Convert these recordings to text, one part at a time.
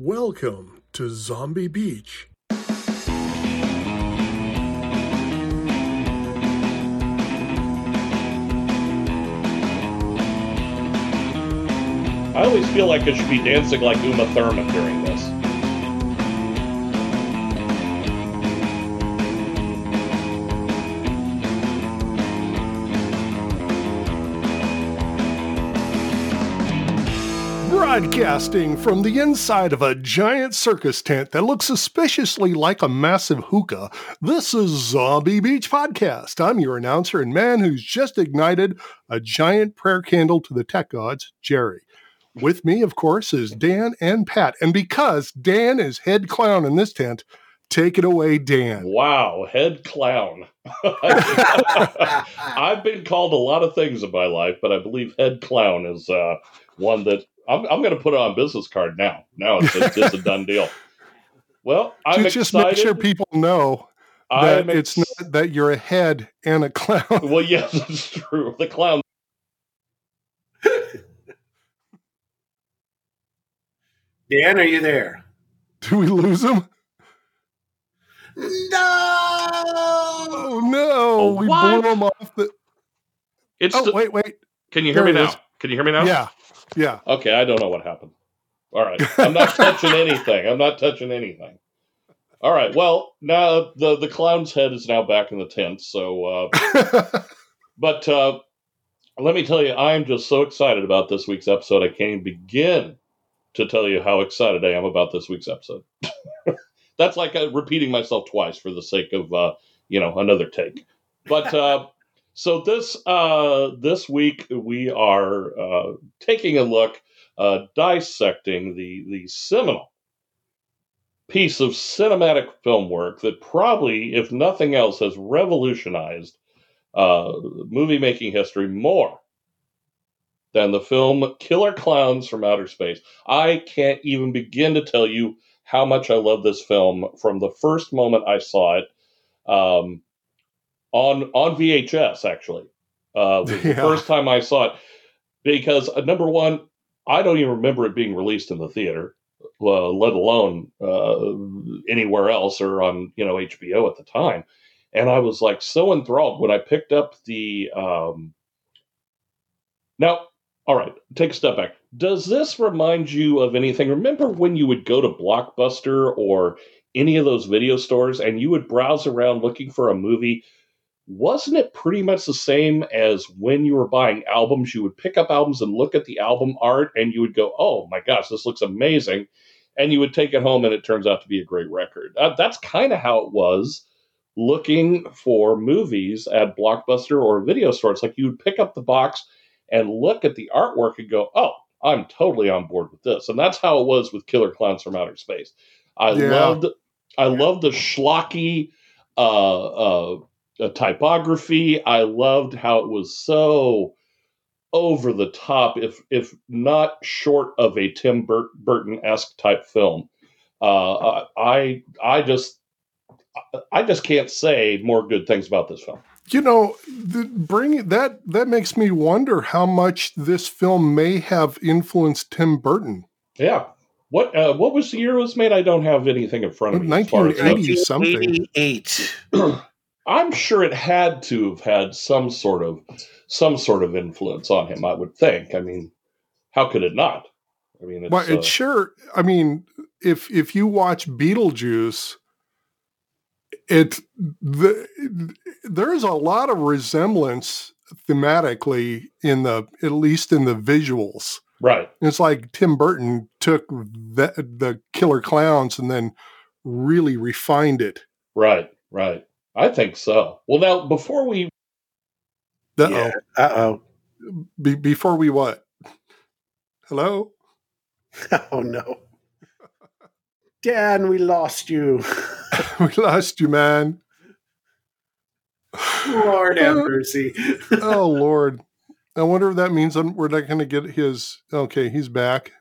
Welcome to Zombie Beach. I always feel like I should be dancing like Uma Thurman during this. Broadcasting from the inside of a giant circus tent that looks suspiciously like a massive hookah, this is Zombie Beach Podcast. I'm your announcer and man who's just ignited a giant prayer candle to the tech gods, Jerry. With me, of course, is Dan and Pat. And because Dan is head clown in this tent, take it away, Dan. Wow, head clown. I've been called a lot of things in my life, but I believe head clown is uh, one that I'm, I'm going to put it on business card now. Now it's, just, it's a done deal. Well, I'm just, just make sure people know that ex- it's not that you're a head and a clown. Well, yes, it's true. The clown. Dan, are you there? Do we lose him? No! Oh no! Oh, we what? blew him off the. It's Oh the- wait, wait. Can you hear There me now? is. Can you hear me now? Yeah, yeah. Okay, I don't know what happened. All right, I'm not touching anything. I'm not touching anything. All right. Well, now the the clown's head is now back in the tent. So, uh, but uh, let me tell you, I'm just so excited about this week's episode. I can't even begin to tell you how excited I am about this week's episode. That's like uh, repeating myself twice for the sake of uh, you know another take. But uh, so this uh, this week we are uh, taking a look, uh, dissecting the the seminal piece of cinematic film work that probably, if nothing else, has revolutionized uh, movie making history more than the film Killer Klowns from Outer Space. I can't even begin to tell you how much I love this film from the first moment I saw it um, on on VHS. Actually, uh, was the Yeah. first time I saw it because uh, number one, I don't even remember it being released in the theater, uh, let alone uh, anywhere else or on you know HBO at the time. And I was like so enthralled when I picked up the. Um, now, all right, take a step back. Does this remind you of anything? Remember when you would go to Blockbuster or any of those video stores and you would browse around looking for a movie? Wasn't it pretty much the same as when you were buying albums? You would pick up albums and look at the album art and you would go, oh my gosh, this looks amazing. And you would take it home and it turns out to be a great record. Uh, that's kind of how it was looking for movies at Blockbuster or video stores. Like you would pick up the box and look at the artwork and go, oh, I'm totally on board with this. And that's how it was with Killer Klowns from Outer Space. I Yeah. loved I loved the schlocky uh, uh, uh, typography. I loved how it was so over the top, if if not short of a Tim Bur- Burton esque type film. Uh, I I just I just can't say more good things about this film. you know, the, bring that that makes me wonder how much this film may have influenced Tim Burton. Yeah. What uh, what was the year it was made? I don't have anything in front of me. as 1980 something. 88. I'm sure it had to have had some sort of some sort of influence on him. I would think. I mean, how could it not? I mean, it's, Well, uh, sure. I mean, if if you watch Beetlejuice, it the there's a lot of resemblance thematically in the at least in the visuals. right. It's like Tim Burton took the, the Killer Clowns and then really refined it. Right, right. I think so. Well, now before we, Uh-oh. Yeah. Uh oh. Be, before we what? Hello? Oh no. Dan, we lost you. we lost you, man. Lord have mercy. oh Lord. I wonder if that means I'm- we're not going to get his. Okay, he's back.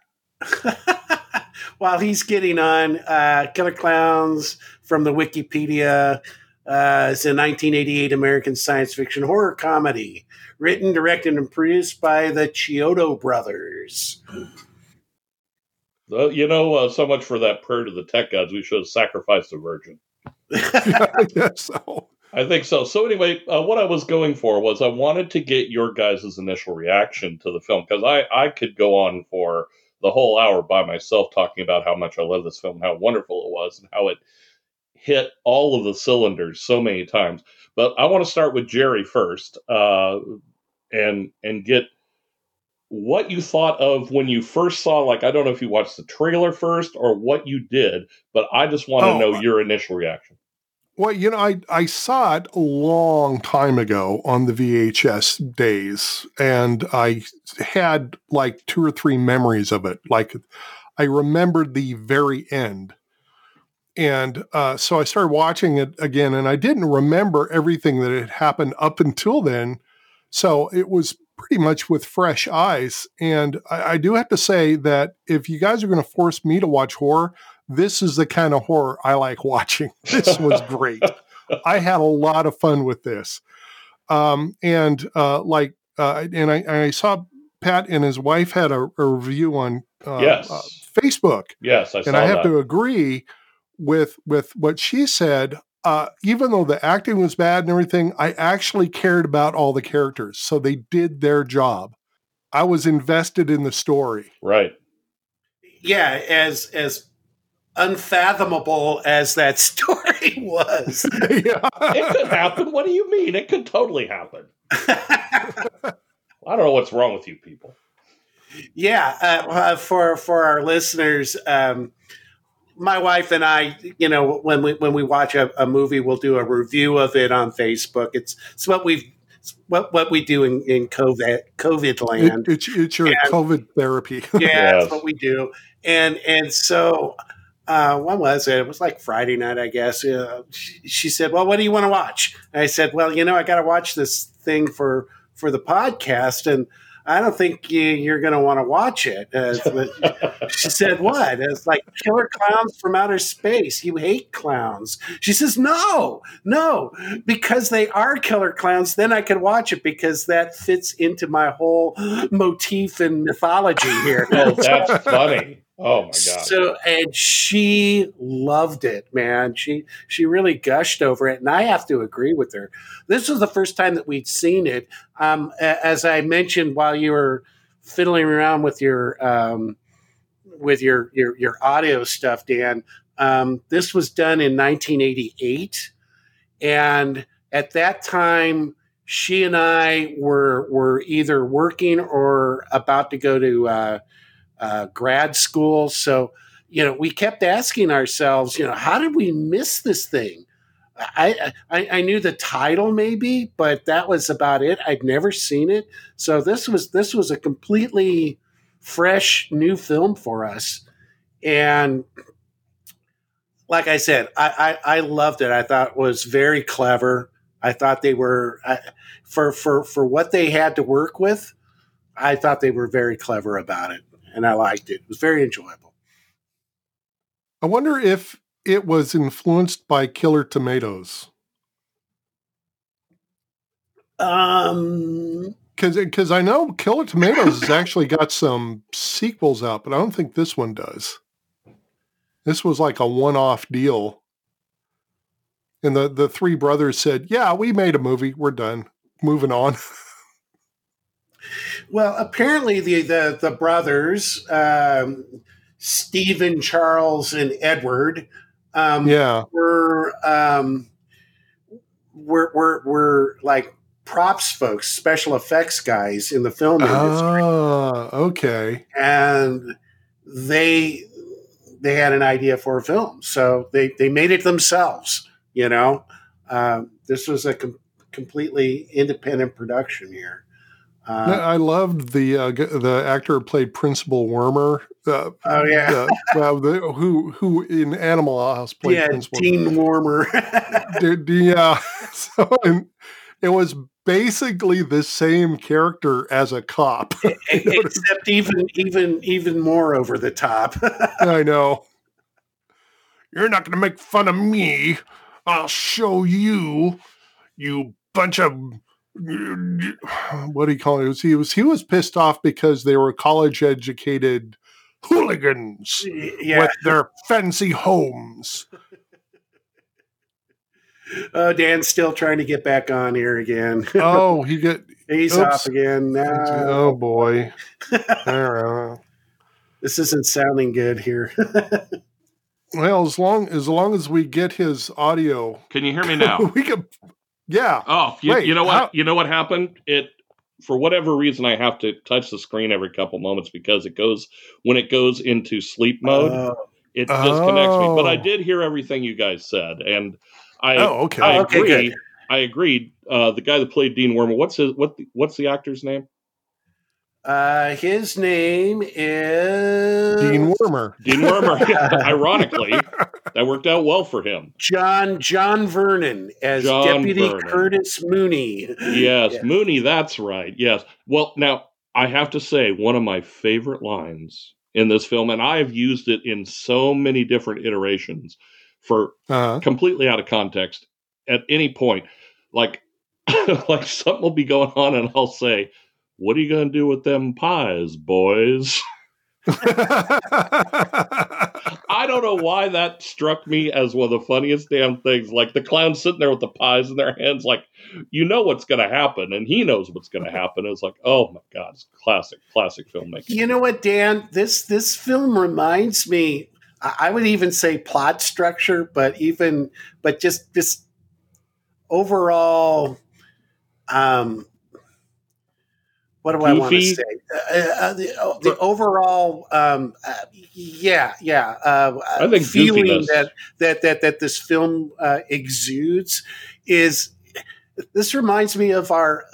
While he's getting on, uh, Killer Clowns from the Wikipedia uh, is a 1988 American science fiction horror comedy written, directed, and produced by the Chiodo brothers. Uh, you know, uh, so much for that prayer to the tech gods. We should have sacrificed a virgin. I guess so. I think so. So anyway, uh, what I was going for was I wanted to get your guys' initial reaction to the film because I I could go on for the whole hour by myself talking about how much I love this film, how wonderful it was, and how it hit all of the cylinders so many times. But I want to start with Jerry first, uh, and and get what you thought of when you first saw. Like I don't know if you watched the trailer first or what you did, but I just want to Oh, know uh, your initial reaction. Well, you know, I, I saw it a long time ago on the VHS days, and I had like two or three memories of it. Like, I remembered the very end. And uh, so I started watching it again, and I didn't remember everything that had happened up until then. So it was pretty much with fresh eyes. And I, I do have to say that if you guys are going to force me to watch horror, this is the kind of horror I like watching. This was great. I had a lot of fun with this. Um, and uh, like, uh, and I, I saw Pat and his wife had a, a review on uh, Yes. uh, Facebook, Yes, I saw and I have that. to agree with with what she said. Uh, even though the acting was bad and everything, I actually cared about all the characters, so they did their job. I was invested in the story. right. yeah, as as unfathomable as that story was. yeah. It could happen. What do you mean? It could totally happen. I don't know what's wrong with you people. yeah, uh, uh, for for our listeners, um, my wife and I, you know, when we when we watch a, a movie, we'll do a review of it on Facebook. It's it's what we've it's what what we do in, in COVID COVID It, land. it's, it's your And- COVID therapy. yeah, Yes. that's what we do. And and so uh, when was it? It was like Friday night, I guess. Uh, she, she said, "Well, what do you want to watch?" And I said, "Well, you know, I got to watch this thing for for the podcast, and I don't think you, you're going to want to watch it." Uh, she said, "What?" It's like Killer Klowns from Outer Space. You hate clowns. She says, "No, no, because they are killer clowns. Then I can watch it because that fits into my whole motif and mythology here." Oh, that's funny. Oh my god. So and she loved it, man. She she really gushed over it, and I have to agree with her. This was the first time that we'd seen it. Um, as I mentioned while you were fiddling around with your um, with your, your your audio stuff, Dan. Um, this was done in 1988, and at that time, she and I were were either working or about to go to. Uh, uh, grad school. So, you know, we kept asking ourselves, you know, how did we miss this thing? I, I I knew the title maybe, but that was about it. I'd never seen it, so this was this was a completely fresh new film for us, and like I said, I I, I loved it. I thought it was very clever. I thought they were I, for for for what they had to work with. I thought they were very clever about it, and I liked it. It was very enjoyable. I wonder if it was influenced by Killer Tomatoes. Um, Because I know Killer Tomatoes has actually got some sequels out, but I don't think this one does. This was like a one off deal. And the, the three brothers said, Yeah, we made a movie. We're done. Moving on. well, apparently the the the brothers, um, Stephen, Charles, and Edward, um, yeah. were um, were were were like props folks, special effects guys in the film industry. Ah, okay. and they they had an idea for a film, so they they made it themselves. You know, um, this was a com- completely independent production here. No, Uh, I loved the uh, the actor who played Principal Wormer. Uh, oh yeah, the, who who in Animal House played yeah, Principal. Dean Wormer. Yeah. So and it was basically the same character as a cop. Except even even even more over the top. I know. You're not going to make fun of me. I'll show you, you bunch of. What do you call it? He was, he was he was pissed off because they were college educated hooligans Yeah. with their fancy homes. Oh, Dan's still trying to get back on here again. Oh, he get He's oops. off again. No, oh boy. Uh, this isn't sounding good here. Well, as long as long as we get his audio, Can you hear me now? we can. Yeah. Oh, you, Wait, you know what? how- You know what happened? It for whatever reason I have to touch the screen every couple moments because it goes when it goes into sleep mode, Uh, it disconnects me. But I Oh. did hear everything you guys said, and I Oh, okay. I Oh, okay, agree. good. I agreed. Uh, the guy that played Dean Wormer, what's his what? The, what's the actor's name? Uh, his name is Dean Wormer. Dean Wormer. Ironically, that worked out well for him. John John Vernon as John Deputy Vernon. Curtis Mooney. Yes, Yeah. Mooney. That's right. Yes. Well, now I have to say one of my favorite lines in this film, and I have used it in so many different iterations for Uh, completely out of context at any point. Like, like something will be going on, and I'll say, "What are you going to do with them pies, boys?" I don't know why that struck me as one of the funniest damn things. Like the clown sitting there with the pies in their hands, like you know what's going to happen, and he knows what's going to happen. It's like, oh my god, it's classic, classic filmmaking. You know what, Dan? This this film reminds me. I would even say plot structure, but even but just just overall. Um, what do I want to say? Uh, uh, the, uh, the overall, um, uh, yeah, yeah. Uh, I think feeling that that that that this film uh, exudes is. This reminds me of our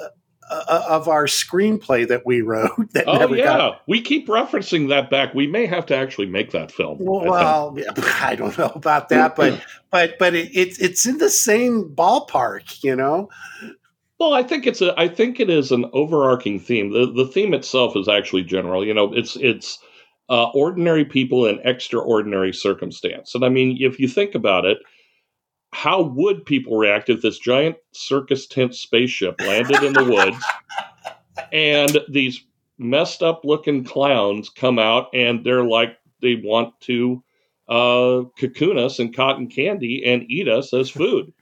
uh, of our screenplay that we wrote. That Oh yeah, got we keep referencing that back. We may have to actually make that film. Well, yeah, I don't know about that, but but but it, it's it's in the same ballpark, you know. Well, I think it's a. I think it is an overarching theme. The the theme itself is actually general. You know, it's it's uh, ordinary people in extraordinary circumstance. And I mean, if you think about it, how would people react if this giant circus tent spaceship landed in the woods and these messed up looking clowns come out and they're like they want to uh, cocoon us in cotton candy and eat us as food?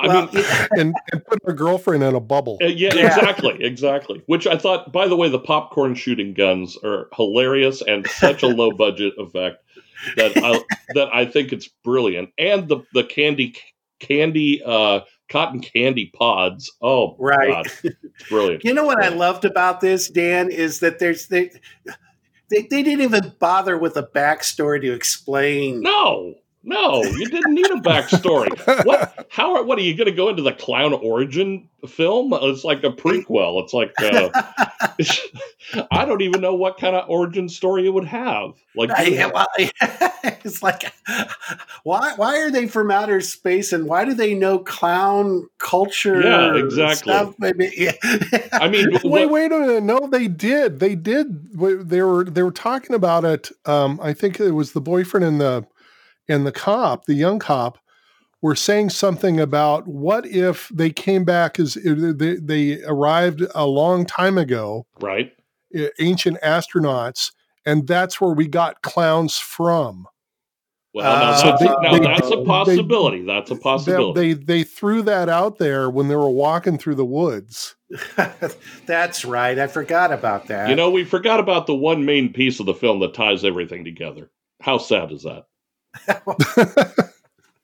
I well, mean, and, and put her girlfriend in a bubble. uh, yeah, Yeah. exactly, exactly. Which I thought, by the way, the popcorn shooting guns are hilarious and such a low budget effect that I that I think it's brilliant. And the the candy candy uh cotton candy pods. Oh Right. god, it's brilliant. you know what I loved about this, Dan, is that there's they, they they didn't even bother with a backstory to explain. No, no, you didn't need a backstory. what? How? Are, what are you going to go into the clown origin film? It's like a prequel. It's like uh, I don't even know what kind of origin story it would have. Like, I- well, it's like why why are they from outer space and why do they know clown culture? Yeah, exactly. Stuff? I mean, yeah. I mean, Wait, what- wait a minute. No, they did. They did. They were they were talking about it. Um, I think it was the boyfriend and the and the cop, the young cop, were saying something about what if they came back as they, they arrived a long time ago, right? ancient astronauts, and that's where we got clowns from. Well, now, Uh, that's, so a, now they- that's a they- possibility. that's a That- possibility. they they threw that out there when they were walking through the woods. That's right. I forgot about that. you know, we forgot about the one main piece of the film that ties everything together. How sad is that?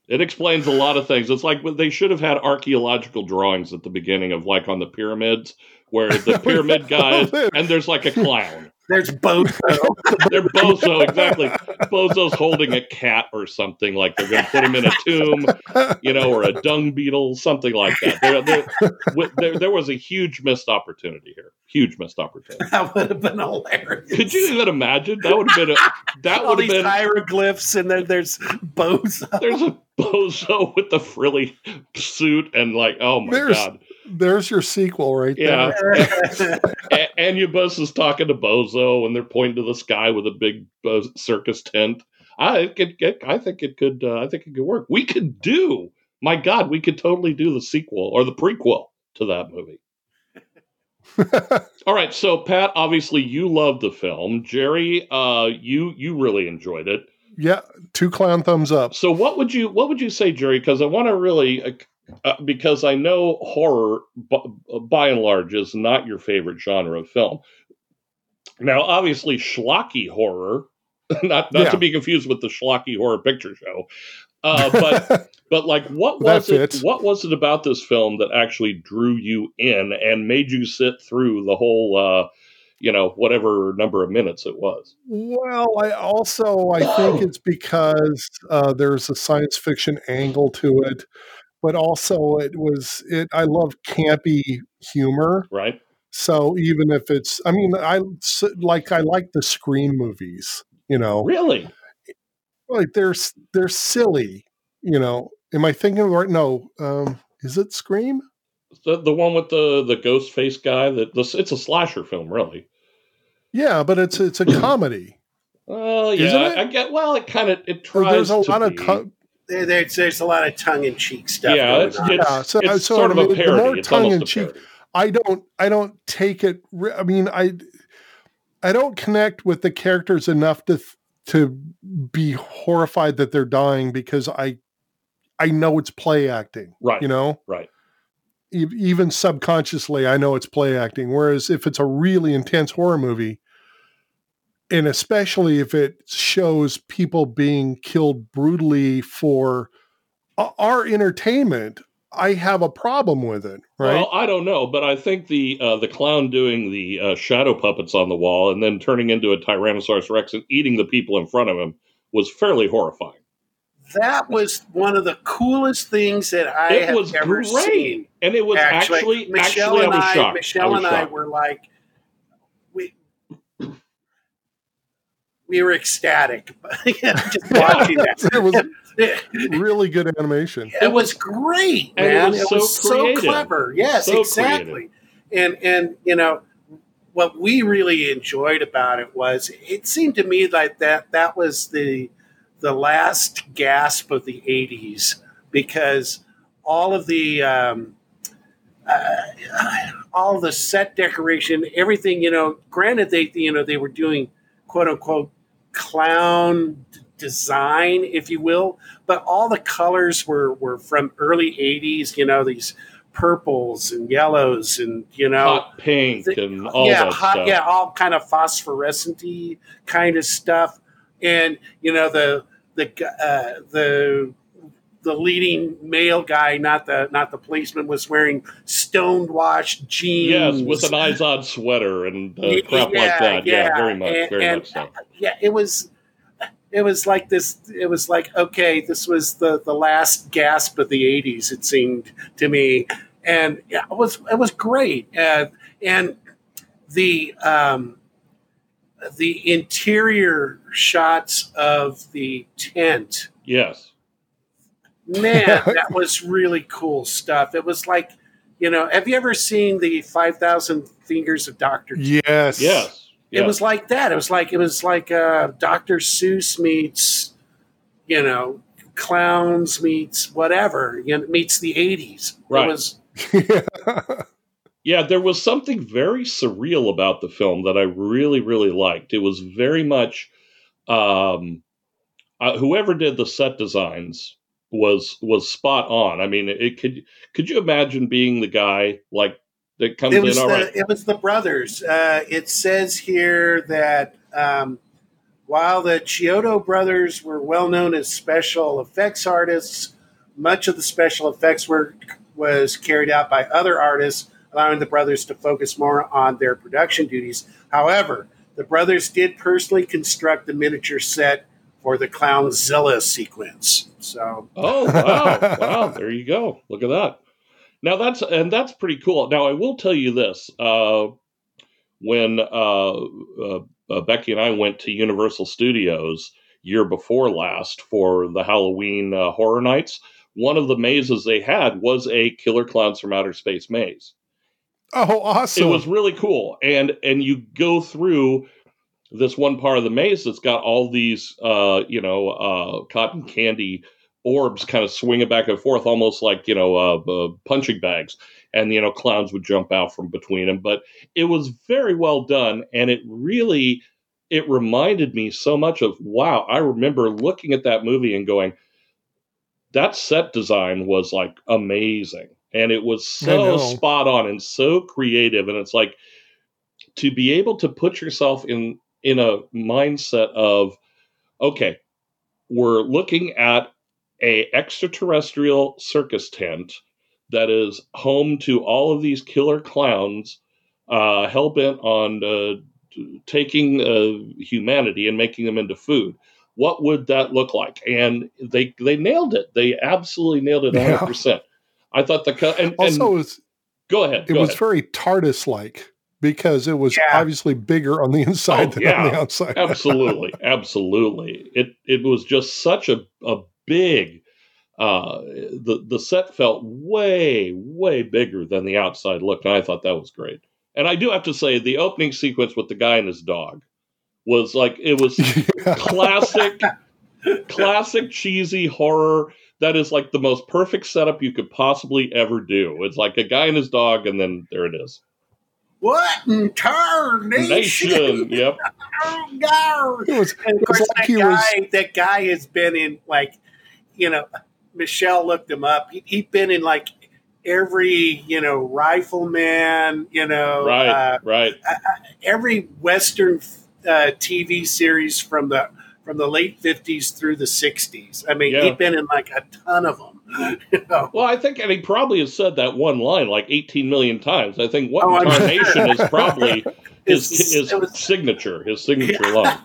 It explains a lot of things. It's like they should have had archaeological drawings at the beginning of like on the pyramids, where the pyramid guys and there's like a clown. There's both. They're bozo, exactly. Bozo's holding a cat or something, like they're going to put him in a tomb, you know, or a dung beetle, something like that. There, there, wi- there, there was a huge missed opportunity here. Huge missed opportunity. that would have been hilarious. Could you even imagine? That would have been a, that all would these have been. hieroglyphs and then there's bows. There's a bozo with the frilly suit and like, oh my There's- god. There's your sequel right Yeah. there. A- bus is talking to Bozo, and they're pointing to the sky with a big uh, circus tent. I could get. I think it could. Uh, I think it could work. We could do. My God, we could totally do the sequel or the prequel to that movie. All right, so Pat, obviously you loved the film. Jerry, uh, you you really enjoyed it. Yeah, two clown thumbs up. So what would you what would you say, Jerry? Because I want to really uh, because I know horror b- by and large is not your favorite genre of film. Now, obviously, schlocky horror, not not Yeah. to be confused with the schlocky horror picture show, uh, but but like what was it? fits. What was it about this film that actually drew you in and made you sit through the whole, uh, you know, whatever number of minutes it was? well, I also I think it's because uh, there's a science fiction angle to it, but also it was it. I love campy humor, Right? so even if it's, I mean, I like I like the Scream movies. You know, Really? like they're they're silly. You know, am I thinking of right? No, um, is it Scream? The the one with the the ghost face guy. That this it's a slasher film, really. Yeah, but it's it's a comedy. Well, yeah, it? I get. Well, it kind of it tries. there's a lot of be. co- There, there's, there's a lot of tongue in cheek stuff. Yeah, it's, it's, Yeah, so- it's so, sort I of a mean, the parody. more It's almost a tongue-in-cheek- I don't I don't take it. I mean, I I don't connect with the characters enough to to be horrified that they're dying because I I know it's play acting. Right. You know, Right. E- even subconsciously, I know it's play acting. Whereas if it's a really intense horror movie, and especially if it shows people being killed brutally for our entertainment, I have a problem with it. Right? Well, I don't know, but I think the uh, the clown doing the uh, shadow puppets on the wall and then turning into a Tyrannosaurus Rex and eating the people in front of him was fairly horrifying. That was one of the coolest things that I It have was ever great. seen. And it was actually, Michelle actually, and I was I, shocked. Michelle was and I were like, we were ecstatic just watching that. it was really good animation. it was great, And it man. was It so was so, creative. clever. Yes, So exactly. And and you know what we really enjoyed about it was it seemed to me like that that was the the last gasp of the 80s because all of the um, uh, all the set decoration everything you know granted they you know they were doing quote unquote clown design if you will but all the colors were were from early 80s you know these purples and yellows and you know hot pink the- and all yeah, that hot, stuff. yeah, all kind of phosphorescent kind of stuff, and you know the the uh, the the leading male guy, not the not the policeman, was wearing stoned washed jeans. Yes, with an Izod sweater and uh, Yeah, crap like that. Yeah, very much, and- very and, much so. Yeah, it was. It was like this. It was like okay, this was the the last gasp of the '80s. It seemed to me, and yeah, it was it was great. Uh, and the um, the interior shots of the tent, Yes. Man, that was really cool stuff. It was like, you know, have you ever seen the Five Thousand Fingers of Doctor Yes. Yes. it yes. was like that. It was like it was like uh, Dr. Seuss meets, you know, clowns meets whatever. You know, meets the eighties. Right. It was Yeah, there was something very surreal about the film that I really, really liked. It was very much um, uh, whoever did the set designs was was spot on. I mean, it could could you imagine being the guy like that comes it was in? the All right, it was the brothers. Uh, it says here that um, while the Chiodo brothers were well known as special effects artists, much of the special effects work was carried out by other artists, allowing the brothers to focus more on their production duties. However, the brothers did personally construct the miniature set for the Clownzilla sequence. So Oh wow, wow! There you go. Look at that. Now that's and that's pretty cool. Now I will tell you this: uh, when uh, uh, uh, Becky and I went to Universal Studios year before last for the Halloween uh, Horror Nights, one of the mazes they had was a Killer Klowns from Outer Space maze. oh, awesome. It was really cool, and and you go through this one part of the maze that's got all these, uh, you know, uh, cotton candy orbs kind of swinging back and forth, almost like you know uh, uh, punching bags, and you know clowns would jump out from between them. But it was very well done, and it really it reminded me so much of wow. I remember looking at that movie and going, that set design was like amazing, and it was so spot on and so creative, and it's like to be able to put yourself in in a mindset of okay we're looking at a extraterrestrial circus tent that is home to all of these killer clowns uh, hell bent on uh, taking uh, humanity and making them into food. What would that look like? And they they nailed it. They absolutely nailed it 100. Yeah. percent I thought the cut and, also and, was, go ahead. It go was ahead. very TARDIS like because it was yeah. obviously bigger on the inside oh, than yeah. on the outside. absolutely, absolutely. It it was just such a a big. Uh, the the set felt way way bigger than the outside looked, and I thought that was great. And I do have to say, the opening sequence with the guy and his dog was like it was classic, classic cheesy horror. That is like the most perfect setup you could possibly ever do. It's like a guy and his dog, and then there it is. What in tarnation? Yep. oh God! It was, and of course, like that guy, was... that guy has been in like, you know, Michelle looked him up. He, he'd been in like every, you know, rifleman, you know, right, uh, right, uh, uh every Western uh, TV series from the from the late fifties through the sixties. I mean, yeah. he'd been in like a ton of them. You know? Well, I think, and he probably has said that one line like 18 million times. I think what oh, Tarnation is probably his, his was, signature, his signature line.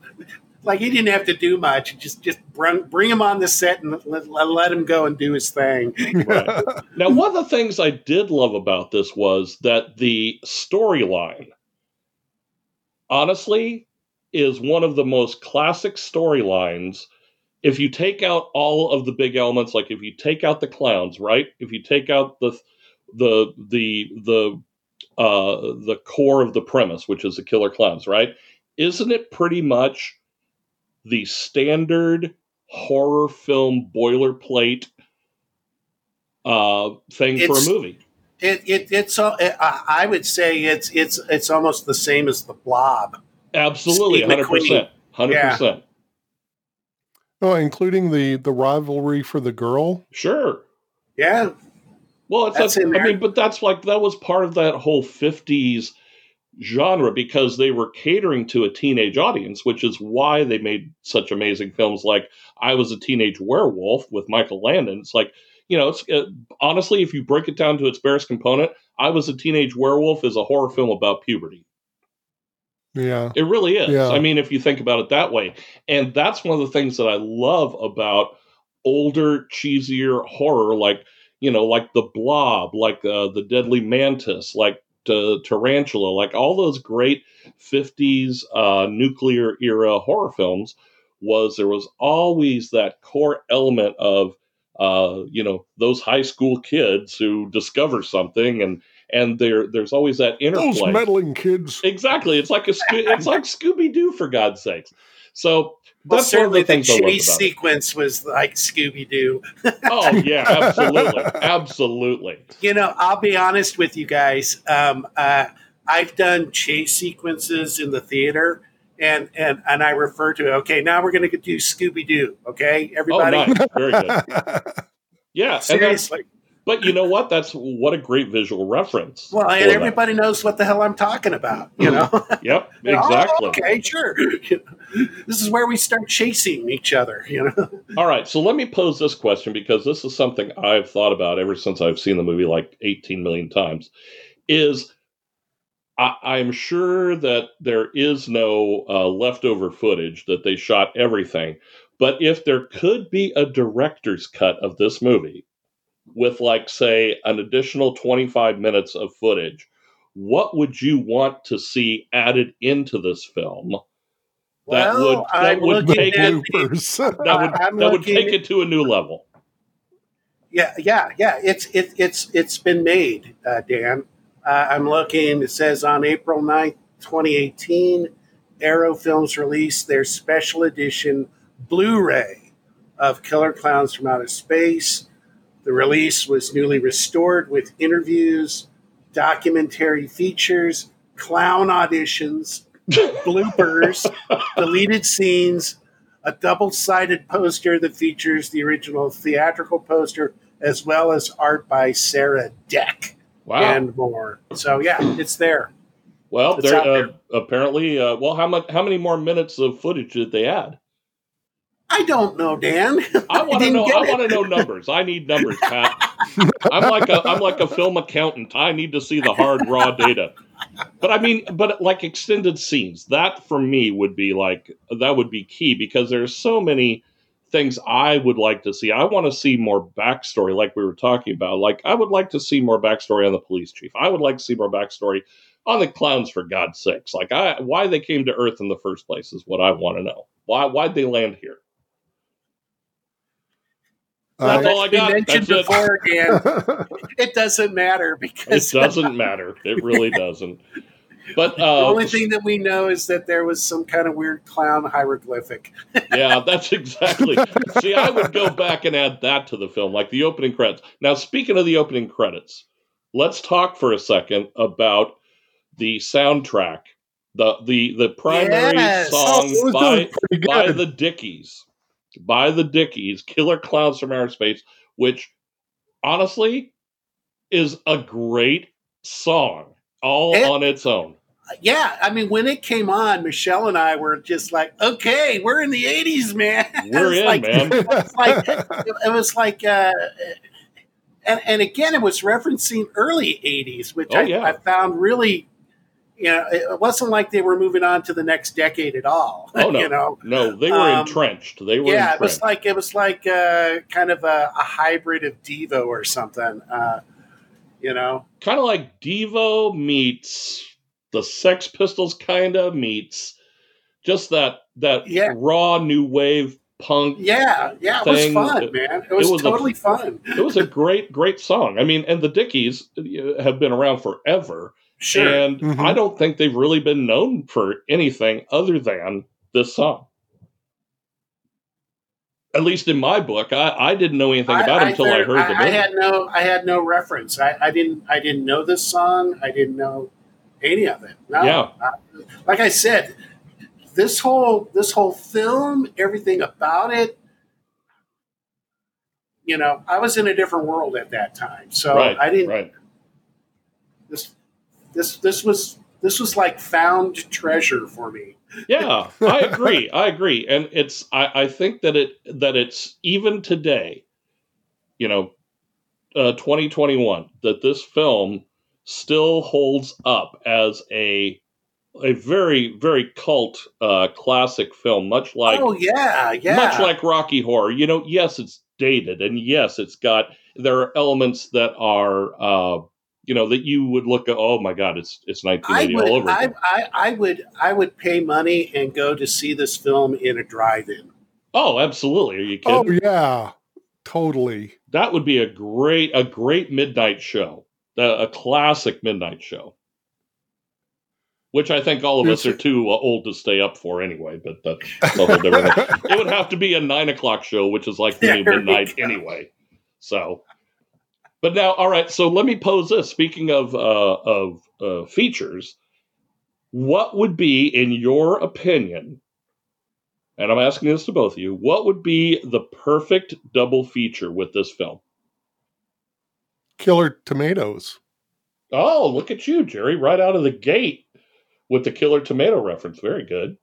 like he didn't have to do much. Just just bring, bring him on the set and let, let him go and do his thing. Right. now, one of the things I did love about this was that the storyline, honestly, is one of the most classic storylines – if you take out all of the big elements, like if you take out the clowns, right? If you take out the the the the uh, the core of the premise, which is the killer clowns, right? Isn't it pretty much the standard horror film boilerplate uh, thing it's, for a movie? It, it it's uh, I would say it's it's it's almost the same as the Blob. Absolutely, hundred percent, hundred percent. Oh, including the the rivalry for the girl. Sure. Yeah. Well, it's that's I mean, but that's like that was part of that whole '50s genre because they were catering to a teenage audience, which is why they made such amazing films like I Was a Teenage Werewolf with Michael Landon. It's like, you know, it's uh, honestly, if you break it down to its barest component, I Was a Teenage Werewolf is a horror film about puberty. Yeah. It really is. Yeah. I mean, if you think about it that way. And that's one of the things that I love about older, cheesier horror, like, you know, like The Blob, like uh, The Deadly Mantis, like uh, Tarantula, like all those great 50s uh, nuclear era horror films, was there was always that core element of, uh, you know, those high school kids who discover something and and there there's always that interplay. Those meddling kids. Exactly. It's like a it's like Scooby Doo for God's sakes. So well, that's certainly the, the chase sequence was like Scooby Doo. oh yeah, absolutely, absolutely. You know, I'll be honest with you guys. Um, uh, I've done chase sequences in the theater, and and and I refer to it. okay. Now we're going to do Scooby Doo. Okay, everybody. Oh, nice. Very good. Yeah, seriously. But you know what? That's what a great visual reference. Well, and everybody that. knows what the hell I'm talking about. You know. yep. Exactly. oh, okay. Sure. this is where we start chasing each other. You know. All right. So let me pose this question because this is something I've thought about ever since I've seen the movie like 18 million times. Is I, am sure that there is no uh, leftover footage that they shot everything, but if there could be a director's cut of this movie with like say an additional 25 minutes of footage what would you want to see added into this film that well, would that I'm would take it that would that would take it to a new level yeah yeah yeah it's it, it's it's been made uh, dan uh, i'm looking it says on april 9th 2018 arrow films released their special edition blu-ray of Killer Klowns from Outer Space. The release was newly restored with interviews, documentary features, clown auditions, bloopers, deleted scenes, a double sided poster that features the original theatrical poster, as well as art by Sara Deck Wow. and more. So, yeah, it's there. well, it's there out there. uh, apparently. Uh, well, how much? How many more minutes of footage did they add? I don't know, Dan. I want to know. I want to know numbers. I need numbers, Pat. I'm like a I'm like a film accountant. I need to see the hard raw data. But I mean, but like extended scenes, that for me would be like that would be key because there's so many things I would like to see. I want to see more backstory, like we were talking about. Like I would like to see more backstory on the police chief. I would like to see more backstory on the clowns, for God's sakes. Like I, why they came to Earth in the first place is what I want to know. Why why'd they land here? That's Uh, all I got. mentioned That's it. before, Dan. It doesn't matter because It doesn't matter. It really doesn't. But the uh, only thing that we know is that there was some kind of weird clown hieroglyphic. yeah, that's exactly. See, I would go back and add that to the film, like the opening credits. Now, speaking of the opening credits, let's talk for a second about the soundtrack. the the The primary Yes. oh, song it was by by the Dickies, by the Dickies, "Killer Klowns from Outer Space," which honestly is a great song all It- on its own. Yeah, I mean, when it came on, Michelle and I were just like, "Okay, we're in the '80s, man." We're in, like, man. It's like it was like, uh, and and again, it was referencing early '80s, which Oh, I, yeah. I found really, you know, it wasn't like they were moving on to the next decade at all. Oh, no. you know, No, they were Um, entrenched. They were yeah, it was like it was like uh, kind of a, a hybrid of Devo or something. Uh, you know, kind of like Devo meets the Sex Pistols, kind of meets just that that Yeah. raw new wave punk. yeah, yeah, it was fun, man. It was, was a- totally fun. It was a great, great song. I mean, and the Dickies uh, have been around forever, Sure. and Mhm. I don't think they've really been known for anything other than this song. At least in my book, I, I didn't know anything about it until I, there- heard the I, I had no, I had no reference. I, I didn't, I didn't know this song. I didn't know any of it. No, Yeah. I- like I said, this whole, this whole film, everything about it. You know, I was in a different world at that time, so right, I didn't. right. This, this, was, this was like found treasure for me. Yeah, I agree. I agree, and it's I, I think that it that it's even today, you know, uh, 2021, that this film still holds up as a a very very cult uh, classic film, much like oh yeah, yeah. much like Rocky Horror. You know, yes, it's dated, and yes, it's got there are elements that are. Uh, you know that you would look at. Oh my God! It's it's 1980 would, all over. I, again. I, I would, I would pay money and go to see this film in a drive-in. Oh, absolutely! Are you kidding? oh yeah, totally. that would be a great a great midnight show a, a classic midnight show which i think all of us are too uh, old to stay up for anyway but that's a whole different thing. it would have to be a nine o'clock show which is like the new midnight anyway so but now all right so let me pose this speaking of uh, of uh, features what would be in your opinion and i'm asking this to both of you what would be the perfect double feature with this film Killer tomatoes. Oh, look at you, Jerry, right out of the gate with the killer tomato reference. Very good.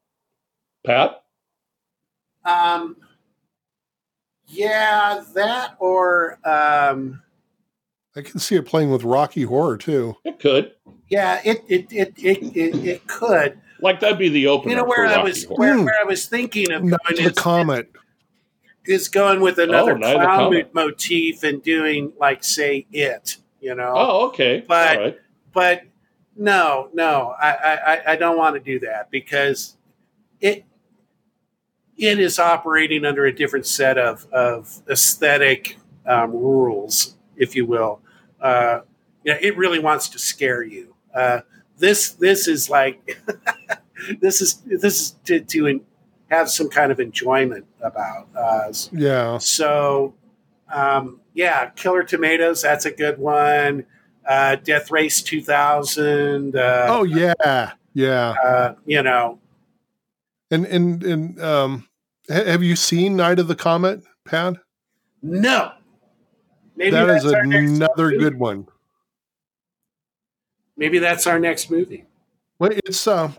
Pat? Um, yeah, that or um, I can see it playing with Rocky Horror too. It could. yeah, it it it it it, it could. Like that'd be the opener You know for where I was where, Hmm. where I was thinking of going the is, comet. is going with another Oh, Night of the clown Comet. motif and doing like say it. You know, Oh, okay. But- All right. but no, no, I, I, I- I don't want to do that because it it is operating under a different set of of aesthetic um, rules, if you will. Uh, you know, it really wants to scare you. Uh, this this is like this is this is to to have some kind of enjoyment about. Uh, Yeah. so, um, yeah, Killer Tomatoes, that's a good one. Uh, Death Race 2000. Uh, Oh yeah. Yeah. uh, you know, And and and um, ha- have you seen Night of the Comet, Pat? no. Maybe that is that's our next another good one. Maybe that's our next movie. Well, it's uh,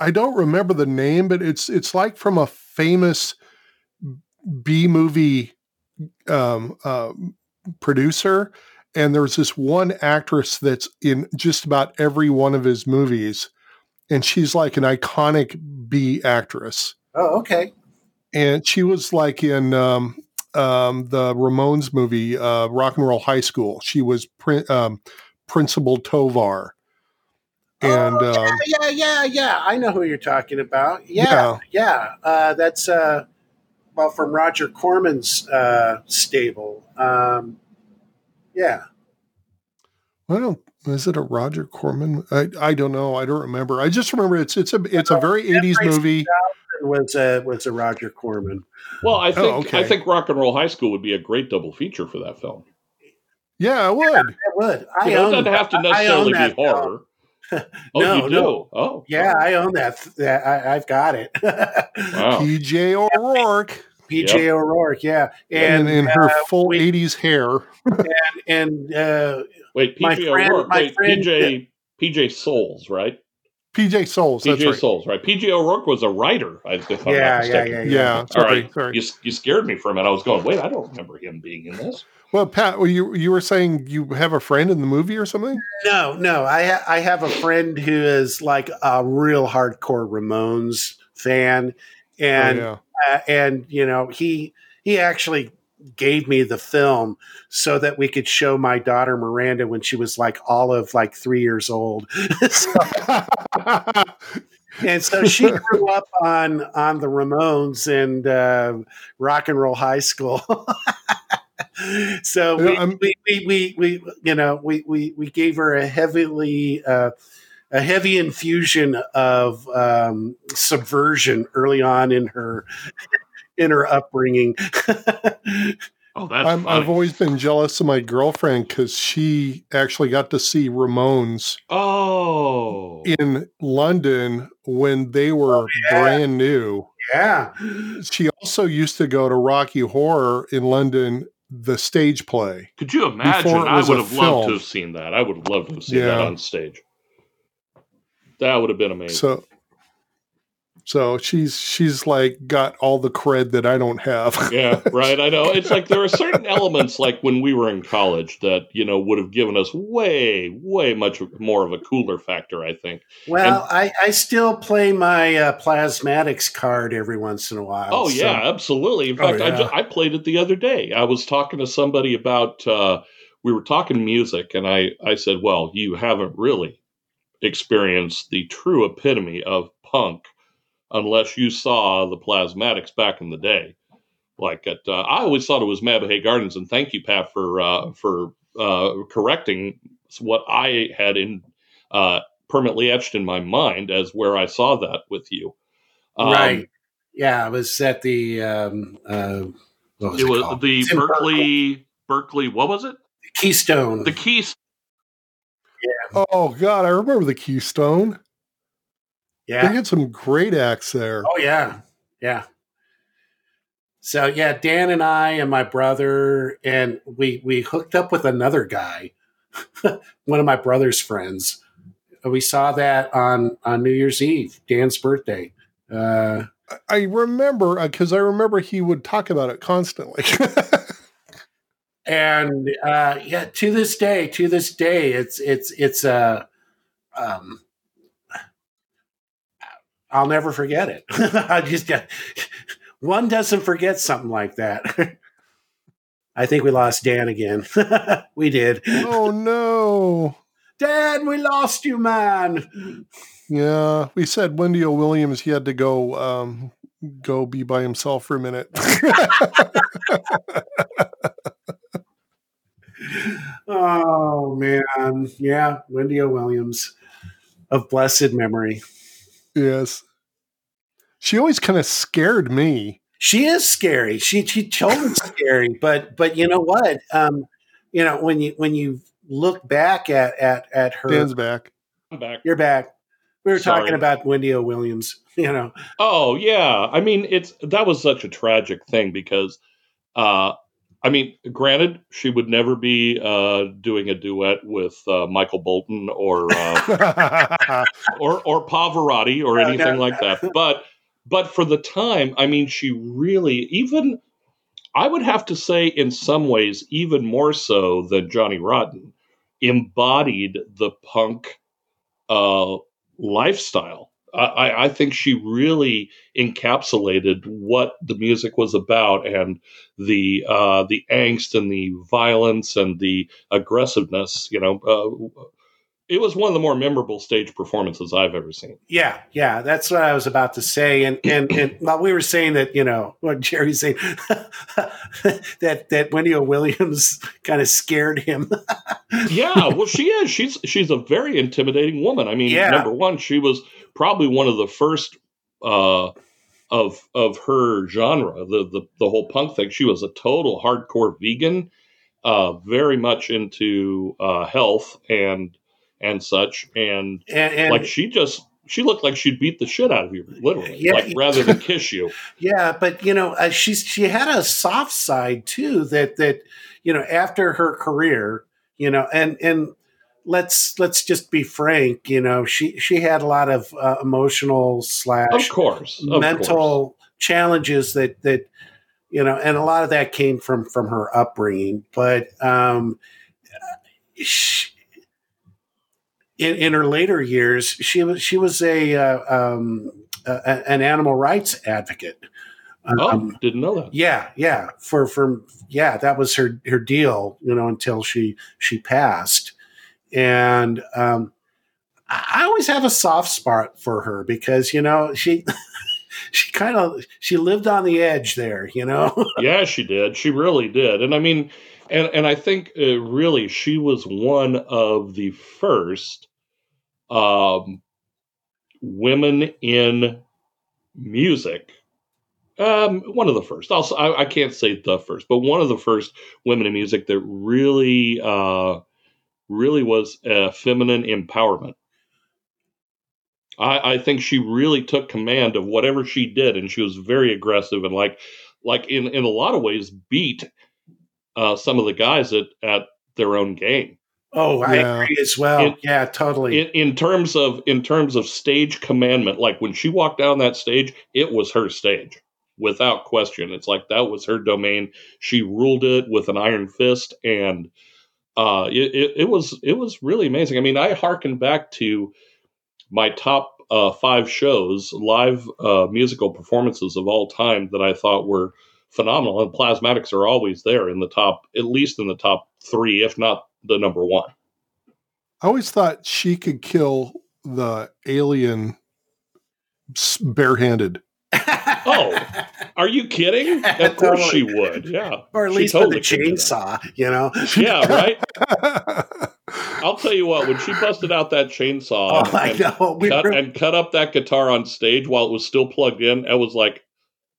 I don't remember the name, but it's it's like from a famous B movie um, uh, producer, and there's this one actress that's in just about every one of his movies, and she's like an iconic B actress, Oh, okay. and she was like in um, um, the Ramones movie, uh, Rock and Roll High School. She was prin- um, Principal Togar. And oh, um, yeah, yeah, yeah, yeah. I know who you're talking about. Yeah, yeah. Uh, that's uh, well from Roger Corman's uh, stable. Um, yeah. I don't. Is it a Roger Corman? I, I don't know. I don't remember. I just remember it's it's a it's a very eighties movie. It was a was a Roger Corman. Well, I think Oh, okay. I think Rock and Roll High School would be a great double feature for that film. Yeah, it would. I would. I You know, it doesn't have to necessarily be film. horror. Oh, No, you do? no. Oh, Yeah, I own that. that I, I've got it. wow. P.J. O'Rourke PJ O'Rourke. Yeah, and and in her uh, full we- eighties hair. and uh, Wait, My PJ friend- O'Rourke. my Wait, friend- PJ PJ Soles, right? P.J. Soles. PJ right. Soles, right? PJ O'Rourke was a writer. I, if I'm yeah, yeah, yeah, Yeah. yeah. All Sorry. right, Sorry. you, you scared me for a minute. I was going, wait, I don't remember him being in this. Well, Pat, well, you you were saying you have a friend in the movie or something? No, no. I ha- I have a friend who is like a real hardcore Ramones fan, and oh, yeah. uh, and you know he he actually gave me the film so that we could show my daughter Miranda when she was like all of like three years old. so, and so she grew up on on the Ramones and uh, rock and roll high school. so we, I'm- we, we, we, we, you know, we, we, we gave her a heavily, uh, a heavy infusion of um, subversion early on in her in her upbringing. Oh, that's I'm, I've always been jealous of my girlfriend because she actually got to see Ramones oh, in London when they were oh, yeah. brand new. yeah, She also used to go to Rocky Horror in London, the stage play. could you imagine? I would a have loved to have seen that. I would have loved to have seen that on stage. That would have been amazing. So, so she's she's like got all the cred that I don't have. yeah, right. I know. It's like there are certain elements, like when we were in college, that you know would have given us way, way much more of a cooler factor. I think. Well, I, I still play my uh, plasmatics card every once in a while. Oh so- yeah, absolutely. In Oh, fact, I, yeah. ju- I played it the other day. I was talking to somebody about. Uh, we were talking music, and I I said, "Well, you haven't really experienced the true epitome of punk unless you saw the Plasmatics back in the day." Like at, uh, I always thought it was Mabuhay Gardens, and thank you, Pat, for uh, for uh, correcting what I had in uh, permanently etched in my mind as where I saw that with you. Um, right. Yeah, I was at the um, uh, what was it it, was called? the It's Berkeley, Berkeley. What was it? Keystone. The Keys. oh God, I remember the Keystone. They had some great acts there. Oh yeah. Yeah. So yeah, Dan and I and my brother and we we hooked up with another guy, one of my brother's friends. We saw that on on New Year's Eve, Dan's birthday. Uh, I remember because I remember he would talk about it constantly. and uh, yeah, to this day, to this day, it's it's it's uh, um, I'll never forget it. I just one doesn't forget something like that. I think we lost Dan again. we did. oh no. Dan, we lost you, man. Yeah, we said Wendy O. Williams he had to go um, go be by himself for a minute. Oh man, yeah, Wendy O. Williams of blessed memory. Yes, She always kind of scared me. She is scary. She she totally scary. But but you know what? Um, you know when you when you look back at at at her, Dan's back. I'm back. you're back. We were Sorry. talking about Wendy O. Williams. You know, Oh yeah, I mean it's that was such a tragic thing because, uh, I mean, granted, she would never be uh, doing a duet with uh, Michael Bolton or uh, or or Pavarotti or No, anything no, like that. But but for the time, I mean, she really even I would have to say in some ways even more so than Johnny Rotten embodied the punk uh, lifestyle. I, I- think she really encapsulated what the music was about and the uh, the angst and the violence and the aggressiveness. You know, uh, it was one of the more memorable stage performances I've ever seen. yeah, yeah, that's what I was about to say. And and and while we were saying that, you know, what Jerry's saying that that Wendy O. Williams kind of scared him. yeah, well, she is. She's she's a very intimidating woman. I mean, Yeah. number one, she was probably one of the first uh, of of her genre, the, the the whole punk thing. She was a total hardcore vegan, uh, very much into uh, health and and such, and And, and like she just she looked like she'd beat the shit out of you, literally, Yeah. like rather than kiss you. Yeah, but you know, uh, she's she had a soft side too. That that you know, after her career, you know, and and let's let's just be frank. You know, she she had a lot of uh, emotional Of course, of mental course. challenges that that you know, and a lot of that came from from her upbringing. But um, she, in in her later years, she was she was a uh, um, a, an animal rights advocate. Oh, Um, didn't know that. yeah, yeah. For for yeah, that was her her deal, you know, until she she passed. And um I always have a soft spot for her because, you know, she she kind of she lived on the edge there, you know. yeah, she did. She really did. And I mean, and and I think uh, really she was one of the first um, women in music. Um, one of the first. S- I, I can't say the first, but one of the first women in music that really, uh, really was uh, feminine empowerment. I, I think she really took command of whatever she did, and she was very aggressive and like, like in in a lot of ways, beat uh, some of the guys at at their own game. Oh, I Yeah. agree as well. It- yeah, totally. In, in terms of in terms of stage commandment, like when she walked down that stage, it was her stage without question. It's like that was her domain. She ruled it with an iron fist, and uh, it, it, was it was really amazing. I mean, I hearken back to my top uh, five shows, live uh, musical performances of all time that I thought were phenomenal, and Plasmatics are always there in the top, at least in the top three, if not the number one. I always thought she could kill the alien barehanded. Oh, Are you kidding? Of course she would. Yeah, or at She least totally with a could do that. chainsaw, you know. Yeah, right. I'll tell you what. When she busted out that chainsaw Oh, and, know. We cut, were- and cut up that guitar on stage while it was still plugged in, I was like,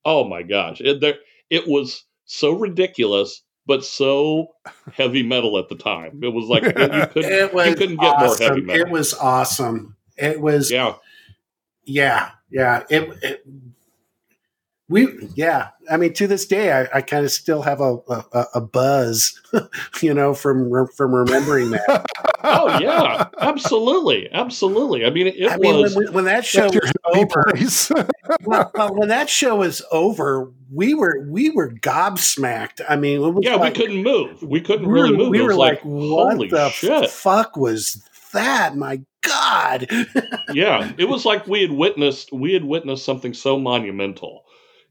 "Oh my gosh!" It, there, it was so ridiculous, but so heavy metal at the time. It was like you couldn't, it was you couldn't get more heavy metal. It was awesome. It was yeah, yeah, yeah. It, it we yeah. I mean, to this day, I, I kind of still have a, a, a buzz, you know, from from remembering that. oh yeah, absolutely, absolutely. I mean, it I mean, was. when, when that show was over, well, well, when that show was over, we were we were gobsmacked. I mean, it was yeah, like, we couldn't move. We couldn't we really were, move. we it were was like, like, what holy the shit! fuck was that? My God! yeah, it was like we had witnessed we had witnessed something so monumental.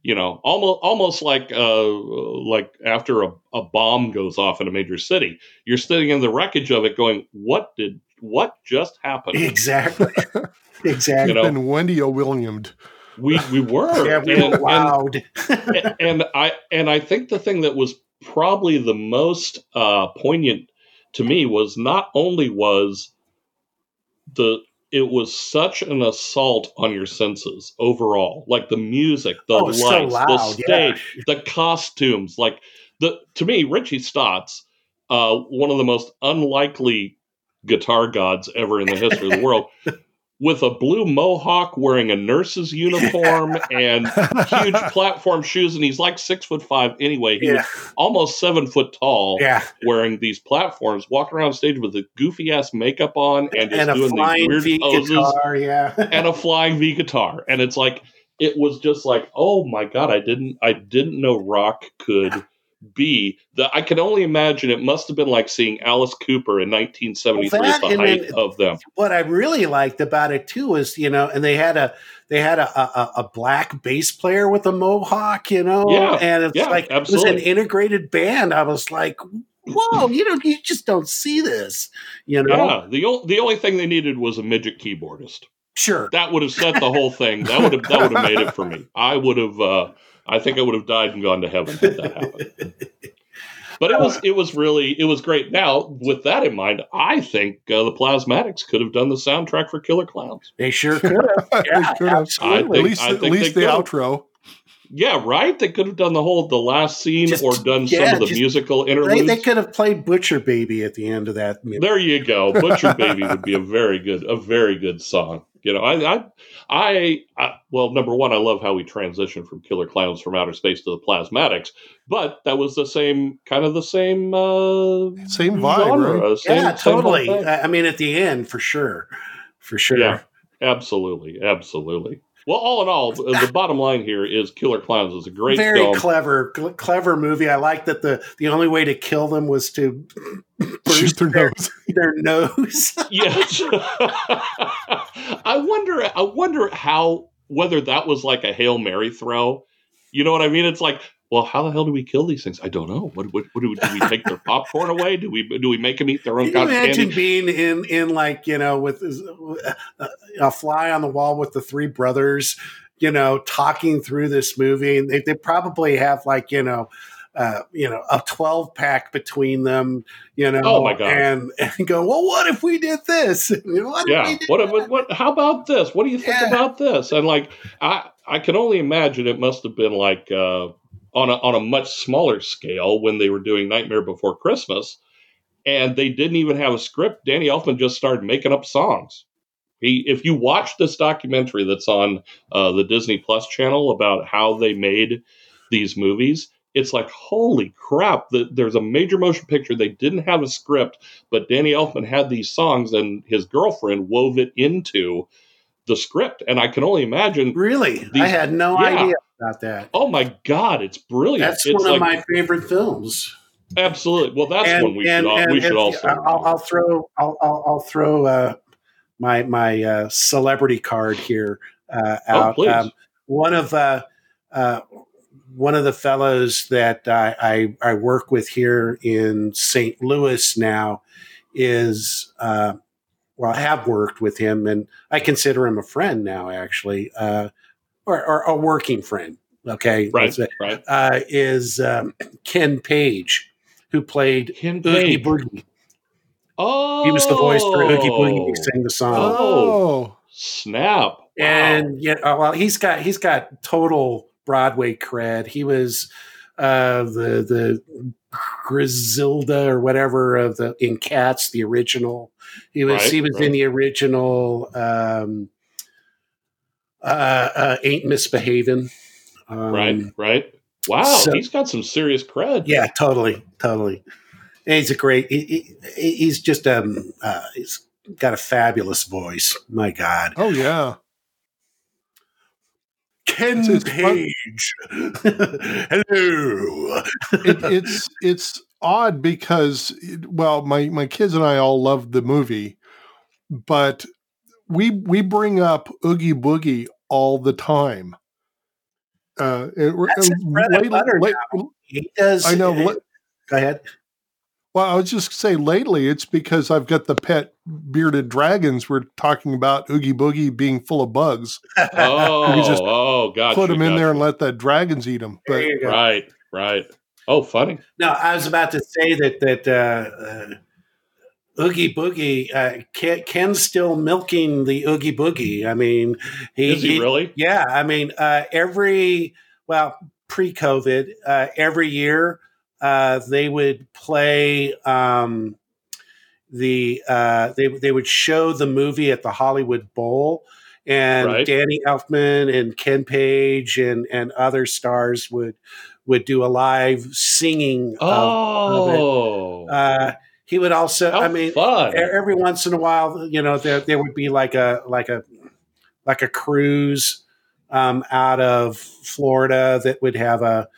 You know, almost almost like uh like after a, a bomb goes off in a major city, you're sitting in the wreckage of it, going, "What did what just happened?" exactly, exactly. You know, Been Wendy O. Williamed. we we were, yeah, we and, were loud. and, and I and I think the thing that was probably the most uh, poignant to me was not only was the it was such an assault on your senses overall. Like the music, the Oh, it's so lights, the loud, stage, the costumes. Like the to me, Richie Stotts, uh, one of the most unlikely guitar gods ever in the history of the world, with a blue mohawk, wearing a nurse's uniform and huge platform shoes, and he's like six foot five anyway. He Yeah, was almost seven foot tall yeah. wearing these platforms, walking around stage with a goofy ass makeup on and just And doing these flying weird V poses guitar, yeah. and a flying V guitar. And it's like it was just like, oh my god, I didn't I didn't know rock could be the I can only imagine it must have been like seeing Alice Cooper in 1973 Well, at that the height then- of them. what I really liked about it too was, you know, and they had a they had a a, a black bass player with a mohawk, you know, Yeah, and it's yeah, like it was an integrated band. I was like, whoa, you know, you just don't see this, you know. Yeah, the o- the only thing they needed was a midget keyboardist. Sure, That would have set the whole thing. That would have that would have made it for me. I would have uh I think I would have died and gone to heaven if that happened. But it was it was really it was great. Now with that in mind, I think uh, the Plasmatics could have done the soundtrack for Killer Klowns. they sure could have. They Yeah, could have. absolutely. I At least, I at least the could've. outro. Yeah, right. They could have done the whole the last scene Just- or done some of the just- musical They, interludes. they could have played Butcher Baby at the end of that. There you go. Butcher Baby would be a very good, a very good song. You know, I, I, I, I, well, number one, I love how we transitioned from Killer Klowns from Outer Space to the Plasmatics, but that was the same, kind of the same, uh, Same vibe, genre, right? same- yeah, totally. thing. I I mean, at the end, for sure, for sure. Yeah. Absolutely, absolutely. Well, all in all, the bottom line here is Killer Klowns is a great very film. clever, cl- clever movie. I like that the the only way to kill them was to Shoot their nose. their nose. Yes. I wonder I wonder how whether that was like a Hail Mary throw. You know what I mean? It's like, well, how the hell do we kill these things? I don't know. What, what, what do, we, do we take their popcorn away? Do we do we make them eat their own Can you imagine candy? being in in like you know with uh, a fly on the wall with the three brothers, you know, talking through this movie, and they, they probably have like you know. Uh, you know, a twelve pack between them. You know, Oh, my God. and and go. Well, what if we did this? What if Yeah. we did What, that?" what what how about this? What do you think Yeah. about this? And like I I can only imagine it must have been like uh on a on a much smaller scale when they were doing Nightmare Before Christmas and they didn't even have a script. Danny Elfman just started making up songs. He, if you watch this documentary that's on uh, the Disney Plus channel about how they made these movies, it's like holy crap! The, there's a major motion picture. They didn't have a script, but Danny Elfman had these songs, and his girlfriend wove it into the script. And I can only imagine. Really, I had no yeah. idea about that. Oh my God, it's brilliant! That's it's one of my favorite films. absolutely. Well, that's one we should all, we should also. I'll, I'll throw I'll, I'll, I'll throw uh, my my uh, celebrity card here uh, Oh, out. one of uh, uh, one of the fellows that I, I I work with here in St. Louis now is uh, well, I have worked with him, and I consider him a friend now, actually, uh, or, or a working friend. Okay, right, That's right. Uh, is um, Ken Page, who played Ken Oogie Page. Boogie. Oh, He was the voice for Oogie Boogie. He sang the song. Oh, snap! Wow. and yeah, uh, well, he's got he's got total Broadway cred. He was uh, the the Griselda or whatever of the in Cats, the original. He was Right, he was right. in the original. Um, uh, uh, ain't misbehaving. Um, right, right. Wow, so- he's got some serious cred. Yeah, totally, totally. And he's a great. He, he, he's just um. Uh, he's got a fabulous voice. My God, oh yeah. Ken It's- it's Page. Hello. It, it's it's odd because well, my my kids and I all love the movie, but we we bring up Oogie Boogie all the time. Uh, That's and lately- butter late- he does. I know. uh, li- Go ahead. Well, I was just say lately it's because I've got the pet bearded dragons. We're talking about Oogie Boogie being full of bugs. Oh, You just oh, gotcha. Put them in gotcha. there and let the dragons eat them. But. Right, right. Oh, funny. No, I was about to say that that uh, uh, Oogie Boogie, uh, Ken, Ken's still milking the Oogie Boogie. I mean, he, Is he really? Yeah, I mean, uh, every well, pre-COVID, uh, every year uh, they would play um, the uh, they they would show the movie at the Hollywood Bowl, and Right. Danny Elfman and Ken Page and and other stars would would do a live singing. of- Oh, uh, he would also, how I mean, fun! every once in a while, you know, there there would be like a like a like a cruise um, out of Florida that would have a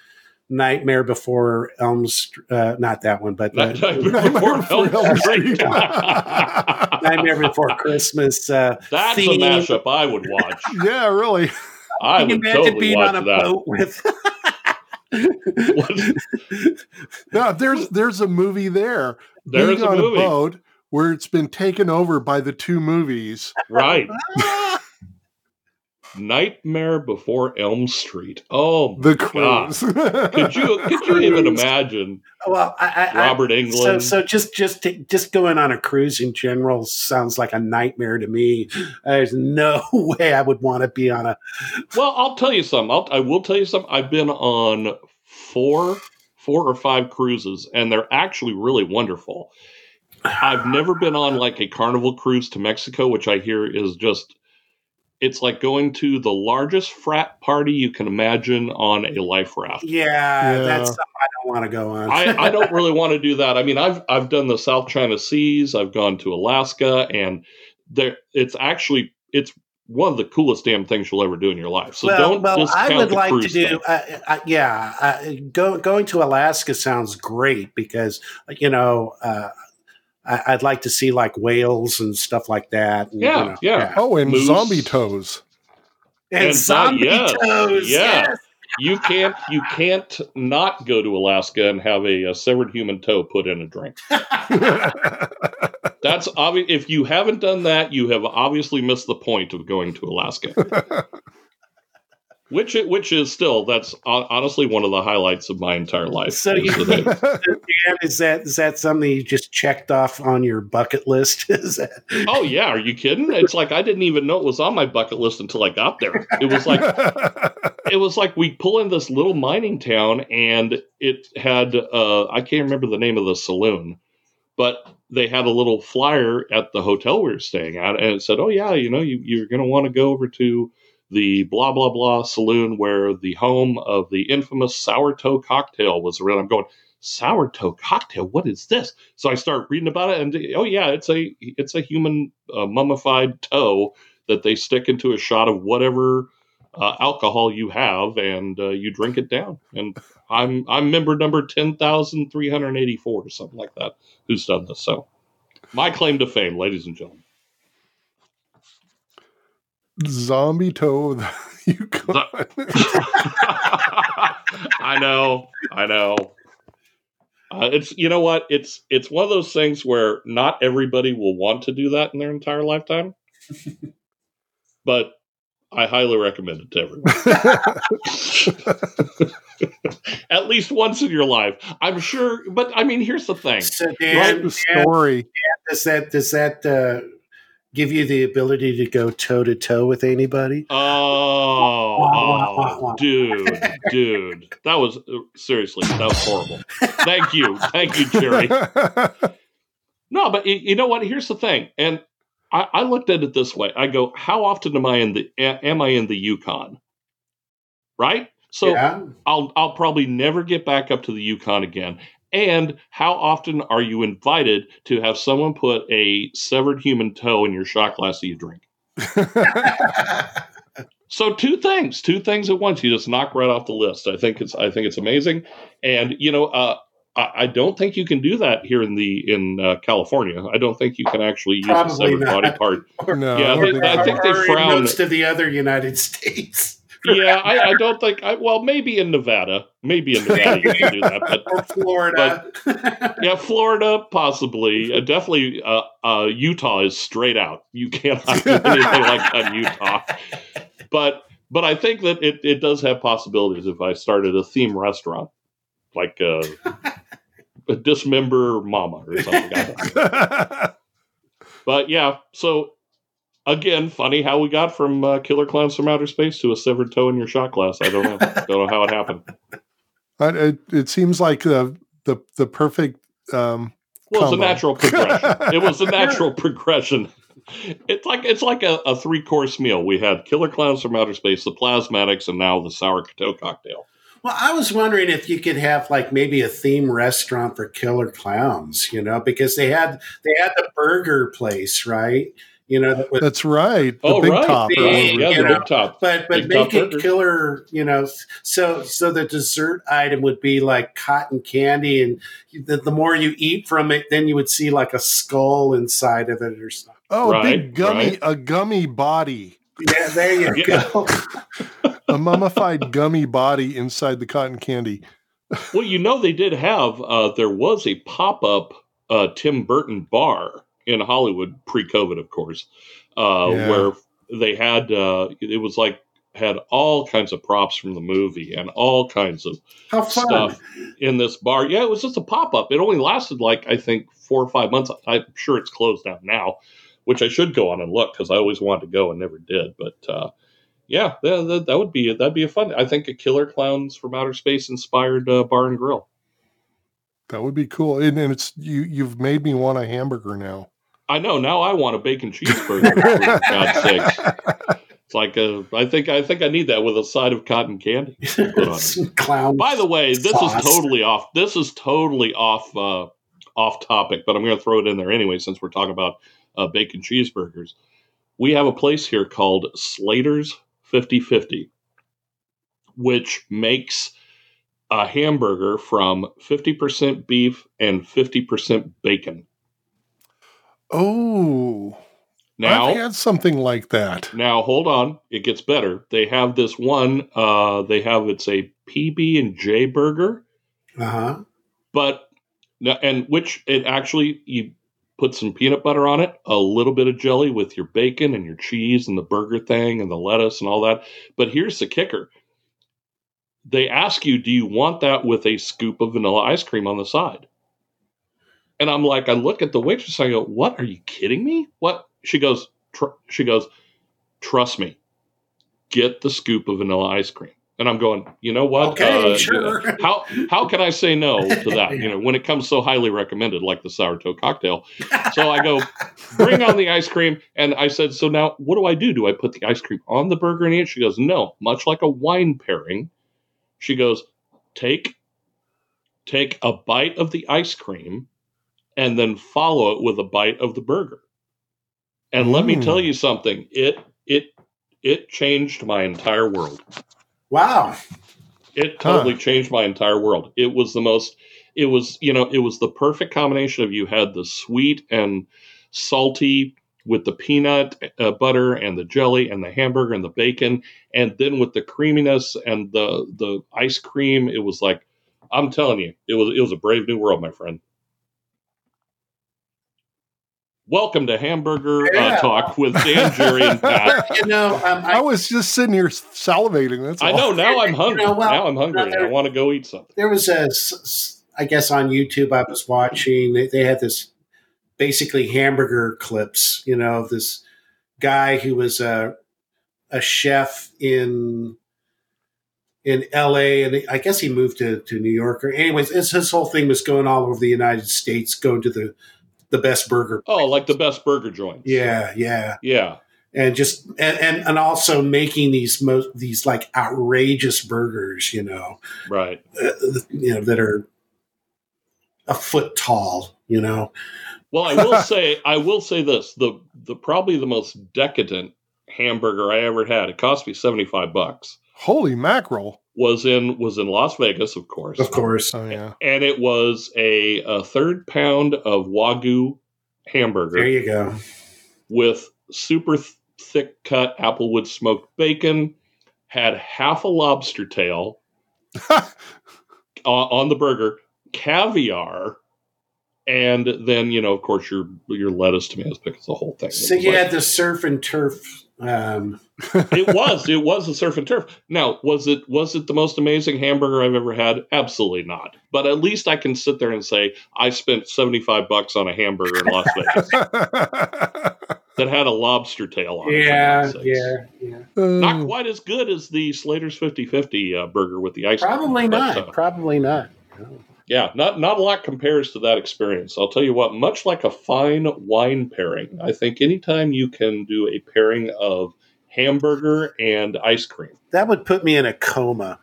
Nightmare Before elms uh, not that one, but Night- uh, Nightmare Before Nightmare Elm Elm Street. Street. Nightmare Before Christmas. Uh, That's theme. a mashup I would watch. yeah, really. I Can would imagine totally being watch on a that. boat with? Now, there's there's a movie there. There's being a on movie, a boat where it's been taken over by the two movies. right? Nightmare Before Elm Street. Oh, The God. cruise. could you could you even imagine well, I, I, I, Robert so Englund? so just just to- just going on a cruise in general sounds like a nightmare to me. There's no way I would want to be on a Well, I'll tell you something. I'll, I will tell you something. I've been on four, four or five cruises, and they're actually really wonderful. I've never been on like a carnival cruise to Mexico, which I hear is just. It's like going to the largest frat party you can imagine on a life raft. Yeah, Yeah. that's something I don't want to go on. I, I don't really want to do that. I mean, I've I've done the South China Seas. I've gone to Alaska, and there it's actually it's one of the coolest damn things you'll ever do in your life. So well, don't well, I would the like to do. thing. Uh, uh, yeah, uh, go, going to Alaska sounds great because you know uh, I, I'd like to see like whales and stuff like that. and, you Yeah, know, yeah. oh, and Moose. zombie toes. and, And zombie that- yes, toes. yeah. yes. You can't you can't not go to Alaska and have a, a severed human toe put in a drink. That's obvious. If you haven't done that, you have obviously missed the point of going to Alaska. which it, which is still that's honestly one of the highlights of my entire life. So is you- that I- Dan, is that is that something you just checked off on your bucket list? is that, oh yeah, are you kidding? It's like I didn't even know it was on my bucket list until I got there. It was like it was like we pull in this little mining town and it had uh I can't remember the name of the saloon, but they had a little flyer at the hotel we were staying at and it said, Oh yeah, you know, you, you're gonna want to go over to the blah blah blah saloon where the home of the infamous sour toe cocktail was around. I'm going, sour toe cocktail, what is this? So I start reading about it and oh yeah, it's a it's a human uh, mummified toe that they stick into a shot of whatever uh, alcohol you have, and uh, you drink it down. And I'm I'm member number ten thousand three hundred eighty four or something like that. Who's done this? So my claim to fame, ladies and gentlemen. zombie toe. you got. I know, I know. Uh, it's you know what it's it's one of those things where not everybody will want to do that in their entire lifetime, but I highly recommend it to everyone. At least once in your life, I'm sure. But I mean, here's the thing. so Write Dan, the Dan, story. does that does that uh, give you the ability to go toe to toe with anybody? Oh, oh, dude, dude, that was uh, seriously that was horrible. Thank you, thank you, Jerry. No, but y- you know what? Here's the thing, and I, I looked at it this way. I go, how often am I in the am I in the Yukon? Right. So yeah. I'll I'll probably never get back up to the Yukon again. And how often are you invited to have someone put a severed human toe in your shot glass that you drink? So two things, two things at once. You just knock right off the list. I think it's I think it's amazing, and you know, uh, I, I don't think you can do that here in the in uh, California. I don't think you can actually use a Probably severed not. body part. no, Yeah, I I don't think- think I think they Or frown- most of the other United States. Yeah, I, I don't think. I, well, maybe in Nevada, maybe in Nevada you can do that, but or Florida. yeah, Florida possibly. Uh, definitely, uh, uh, Utah is straight out. You cannot do anything like that in Utah. But but I think that it, it does have possibilities if I started a theme restaurant, like uh, dismember mama or something. but yeah, so again, funny how we got from uh, Killer Klowns from Outer Space to a severed toe in your shot glass. I don't know. don't know how it happened. It, it seems like the the the perfect. Um, well, it's a natural progression. it was a natural progression. It's like it's like a, a three course meal. We had Killer Klowns from Outer Space, the Plasmatics, and now the Sour Toe cocktail. Well, I was wondering if you could have like maybe a theme restaurant for killer clowns, you know, because they had they had the burger place, right? You know, that was, that's right. The oh, big right. top, the, yeah, the know, big top. But but big make it burger. killer, you know. So so the dessert item would be like cotton candy, and the, the more you eat from it, then you would see like a skull inside of it or something. Oh, right, a big gummy, right. a gummy body. Yeah, there you go. a mummified gummy body inside the cotton candy. well, you know they did have. Uh, there was a pop up uh, Tim Burton bar in Hollywood pre-COVID, of course, uh, yeah. where they had uh, it was like had all kinds of props from the movie and all kinds of stuff in this bar. Yeah, it was just a pop up. It only lasted like I think four or five months. I'm sure it's closed down now, which I should go on and look because I always wanted to go and never did. But uh, yeah, that, that, would be that'd be a fun. I think a Killer Klowns from Outer Space inspired uh, bar and grill. That would be cool, and, and it's you. You've made me want a hamburger now. I know. Now I want a bacon cheeseburger. for God's sakes. It's like a, I think I think I need that with a side of cotton candy. Clown. By the way, this sauce. is totally off. This is totally off uh, off topic, but I'm going to throw it in there anyway since we're talking about uh, bacon cheeseburgers. We have a place here called Slater's 50/50, which makes a hamburger from 50% beef and 50% bacon. Oh. Now I've had something like that. Now hold on, it gets better. They have this one. Uh, they have it's a PB and J burger. Uh huh. But and which it actually you put some peanut butter on it, a little bit of jelly with your bacon and your cheese and the burger thing and the lettuce and all that. But here's the kicker: they ask you, do you want that with a scoop of vanilla ice cream on the side? And I'm like, I look at the waitress. I go, "What? Are you kidding me? What?" She goes, tr- "She goes, trust me, get the scoop of vanilla ice cream." And I'm going, you know what? Okay, uh, sure. How how can I say no to that? You know, when it comes so highly recommended, like the sour toe cocktail. So I go, bring on the ice cream. And I said, so now what do I do? Do I put the ice cream on the burger and eat it? She goes, no. Much like a wine pairing, she goes, take take a bite of the ice cream and then follow it with a bite of the burger. And mm. let me tell mm. you something, it it it changed my entire world. Wow. It totally huh. changed my entire world. It was the most it was, you know, it was the perfect combination of you had the sweet and salty with the peanut uh, butter and the jelly and the hamburger and the bacon and then with the creaminess and the the ice cream it was like i'm telling you it was it was a brave new world my friend Welcome to Hamburger uh, yeah. uh, Talk with Dan, Jerry, and Pat. you know, um, I, I, was just sitting here salivating. That's I know. Now I'm hungry. You know, well, now I'm hungry. There, I want to go eat something. There was a, I guess on YouTube I was watching. They, they had this basically hamburger clips. You know, this guy who was a a chef in in L.A. and I guess he moved to to New York. Or anyways, his whole thing was going all over the United States, going to the the best burger. Oh, like the best burger joints. Yeah, yeah, yeah. And just and, and and also making these most these like outrageous burgers, you know, right? Uh, you know that are a foot tall, you know. Well, I will say, I will say this: the the probably the most decadent hamburger I ever had. It cost me seventy five bucks. Holy mackerel! was in was in Las Vegas, of course. Of course. Oh yeah. And it was a, a third pound of wagyu hamburger. There you go. With super th- thick cut applewood smoked bacon, had half a lobster tail on, on the burger, caviar, and then you know, of course, your your lettuce, tomatoes, pickles, the whole thing. So you like- had the surf and turf. Um, it was it was a surf and turf. Now, was it was it the most amazing hamburger I've ever had? Absolutely not. But at least I can sit there and say I spent seventy five bucks on a hamburger in Las Vegas that had a lobster tail on it. for yeah, yeah, yeah. Not quite as good as the Slater's 50-50 uh, burger with the ice cream. Probably but, not. uh, Probably not. Yeah, not not a lot compares to that experience. I'll tell you what, much like a fine wine pairing, mm-hmm. I think anytime you can do a pairing of hamburger and ice cream, That would put me in a coma.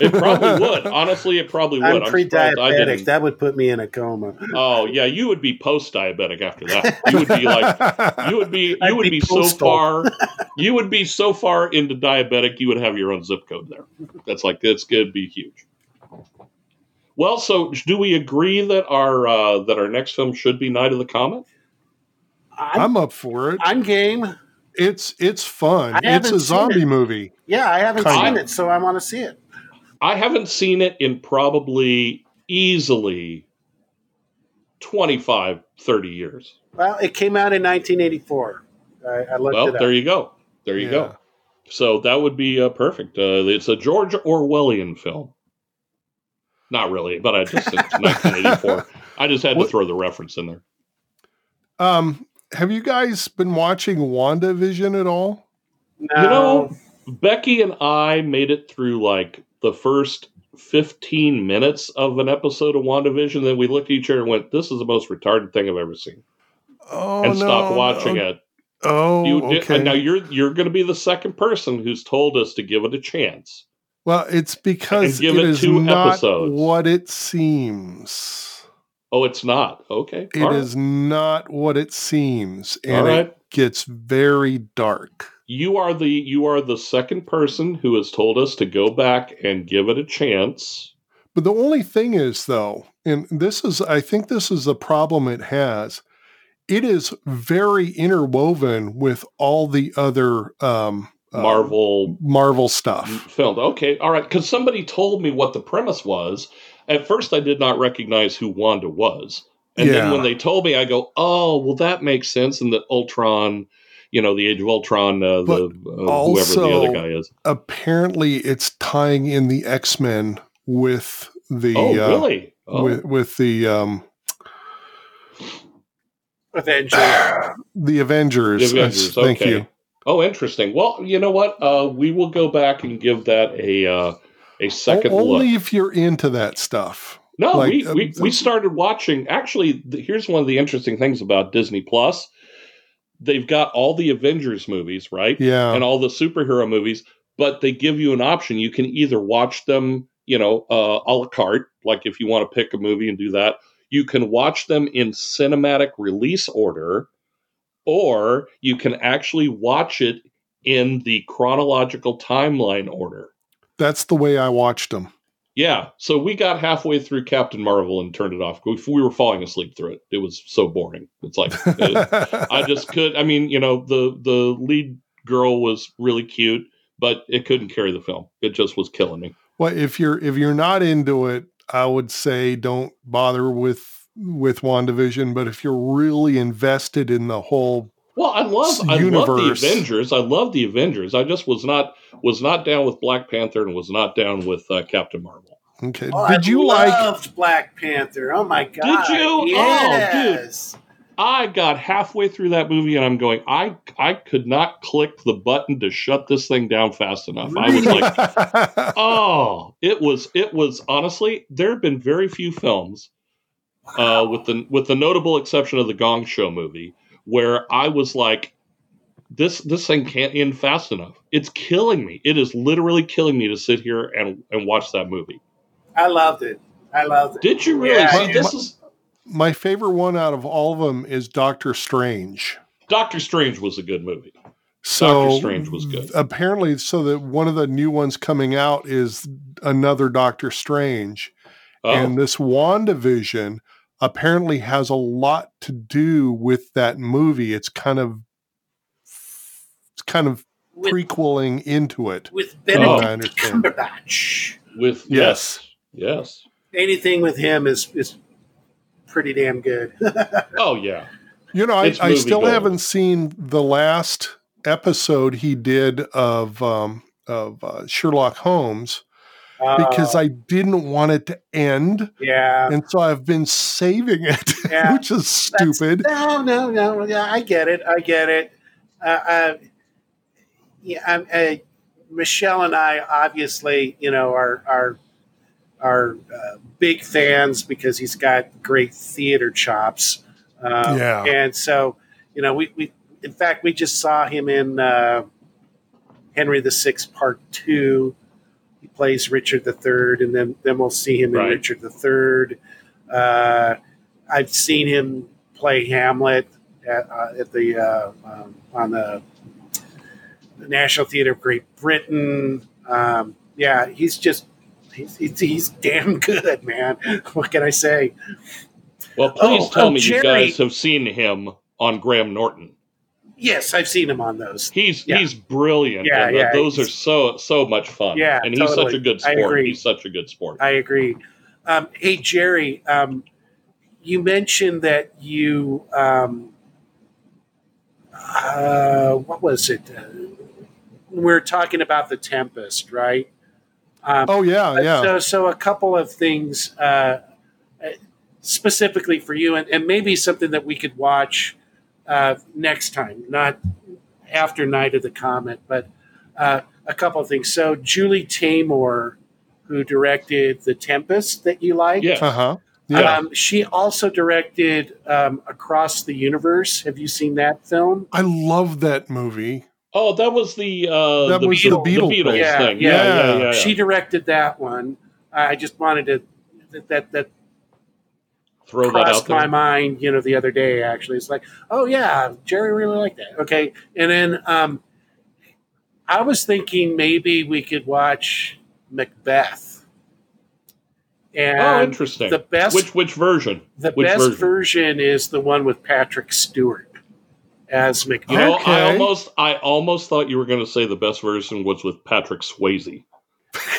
it probably would. Honestly, it probably would. I'm pre-diabetic. didn't. That would put me in a coma. Oh yeah, you would be post-diabetic after that. You would be like you would be I'd you would be be, so far you would be so far into diabetic you would have your own zip code there. That's like that's gonna be huge. Well, so do we agree that our uh, that our next film should be Night of the Comet? I'm, I'm up for it. I'm game. It's it's fun. It's a zombie it. movie. Yeah, I haven't Kind seen of. it, so I want to see it. I haven't seen it in probably easily 25, 30 years. Well, it came out in 1984. I, I looked Well, it up. there you go. There you Yeah. go. So that would be uh, perfect. Uh, it's a George Orwellian film. Not really, but I just it's 1984. I just had to throw the reference in there. Um, have you guys been watching WandaVision at all? no, You know, Becky and I made it through like the first 15 minutes of an episode of WandaVision. Then we looked at each other and went, "This is the most retarded thing I've ever seen," Oh, and no, stopped watching no. it. Oh, You did, okay. and now you're you're going to be the second person who's told us to give it a chance. Well, it's because it it is two not episodes. what it seems. Oh, it's not okay. It All right. is not what it seems, and right. it gets very dark. you are the you are the second person who has told us to go back and give it a chance. But the only thing is, though, and this is, I think this is the problem it has. It is very interwoven with all the other um, uh, Marvel Marvel stuff. filmed. Okay, all right. Because somebody told me what the premise was. At first, I did not recognize who Wanda was, and then when they told me, I go, "Oh, well, that makes sense." And that Ultron, you know, the Age of Ultron, uh, the But uh, whoever the other guy is. Apparently, it's tying in the X Men with the oh, uh, really? Oh. with with the um, Avenger. the Avengers. The Avengers. Thank okay. you. Oh, interesting. Well, you know what? Uh, we will go back and give that a uh, a second O- Only look. if you're into that stuff. No, like, we, we, we started watching. Actually, th- here's one of the interesting things about Disney Plus. They've got all the Avengers movies, right? Yeah. And all the superhero movies, but they give you an option. You can either watch them, you know, uh, a la carte, like if you want to pick a movie and do that. You can watch them in cinematic release order, or you can actually watch it in the chronological timeline order. That's the way I watched them. Yeah, so we got halfway through Captain Marvel and turned it off. We, we were falling asleep through it. It was so boring. It's like uh, I just could. I mean, you know, the the lead girl was really cute, but it couldn't carry the film. It just was killing me. well, if you're if you're not into it, I would say don't bother with with WandaVision. But if you're really invested in the whole, Well, I love I love the Avengers. I love the Avengers. I just was not was not down with Black Panther and was not down with uh, Captain Marvel. okay, Oh, did I you like? loved Black Panther? Oh my god! Did you? Oh, dude. Yes. I got halfway through that movie and I'm going, I I could not click the button to shut this thing down fast enough. I was like, oh, it was it was honestly there have been very few films, uh, with the with the notable exception of the Gong Show movie, where I was like, this this thing can't end fast enough. It's killing me. It is literally killing me to sit here and and watch that movie. I loved it. I loved it. Did you really Yeah, see I this? did. Is My favorite one out of all of them is Doctor Strange. Doctor Strange was a good movie. So Doctor Strange was good. Apparently, so that one of the new ones coming out is another Doctor Strange, Oh, and this WandaVision apparently has a lot to do with that movie. It's kind of it's kind of With, prequeling into it. with I Benedict understand. Cumberbatch. with Yes. yes, yes. Anything with him is is pretty damn good. oh yeah, You know, I, It's I movie still gold. haven't seen the last episode he did of um, of uh, Sherlock Holmes because Uh, I didn't want it to end, yeah. and so I've been saving it, Yeah, which is That's- stupid. No, no, no. Yeah, I get it. I get it. Uh, uh, yeah, I'm, uh, Michelle and I obviously, you know, are are are uh, big fans because he's got great theater chops. Uh, Yeah. and so you know, we, we in fact we just saw him in uh, Henry the Sixth Part Two. Plays Richard the Third, and then then we'll see him in Right. Richard the Third. Uh, I've seen him play Hamlet at, uh, at the uh, um, on the, the National Theatre of Great Britain. Um, yeah, he's just he's, he's, he's damn good, man. What can I say? Well, please Oh, tell oh, me Jerry- you guys have seen him on Graham Norton. Yes, I've seen him on those. He's Yeah. he's brilliant. Yeah, and, uh, yeah, those are so so much fun. Yeah, and he's such a good I sport. agree. He's such a good sport. I agree. Um, hey, Jerry, um, you mentioned that you, um, uh, what was it? Uh, we we're talking about the Tempest, right? Um, Oh yeah, yeah. So, so a couple of things uh, uh, specifically for you, and, and maybe something that we could watch uh, next time, not after Night of the Comet, but uh, a couple of things. So, Julie Taymor, who directed The Tempest, that you like, yeah. Uh huh. Yeah. um, she also directed um, Across the Universe. Have you seen that film? I love that movie. Oh, that was the uh, That the was the Beatles, Beatle the Beatles thing. Yeah, thing. yeah. Yeah, yeah, yeah. yeah. She directed that one. I just wanted to that that, that Throw that crossed out there. my mind, you know, the other day. Actually, it's like, oh yeah, Jerry really liked that. Okay, and then um, I was thinking maybe we could watch Macbeth. And oh, interesting. the best- which which version? the which best version? version? is the one with Patrick Stewart as Macbeth. You know, I almost I almost thought you were going to say the best version was with Patrick Swayze.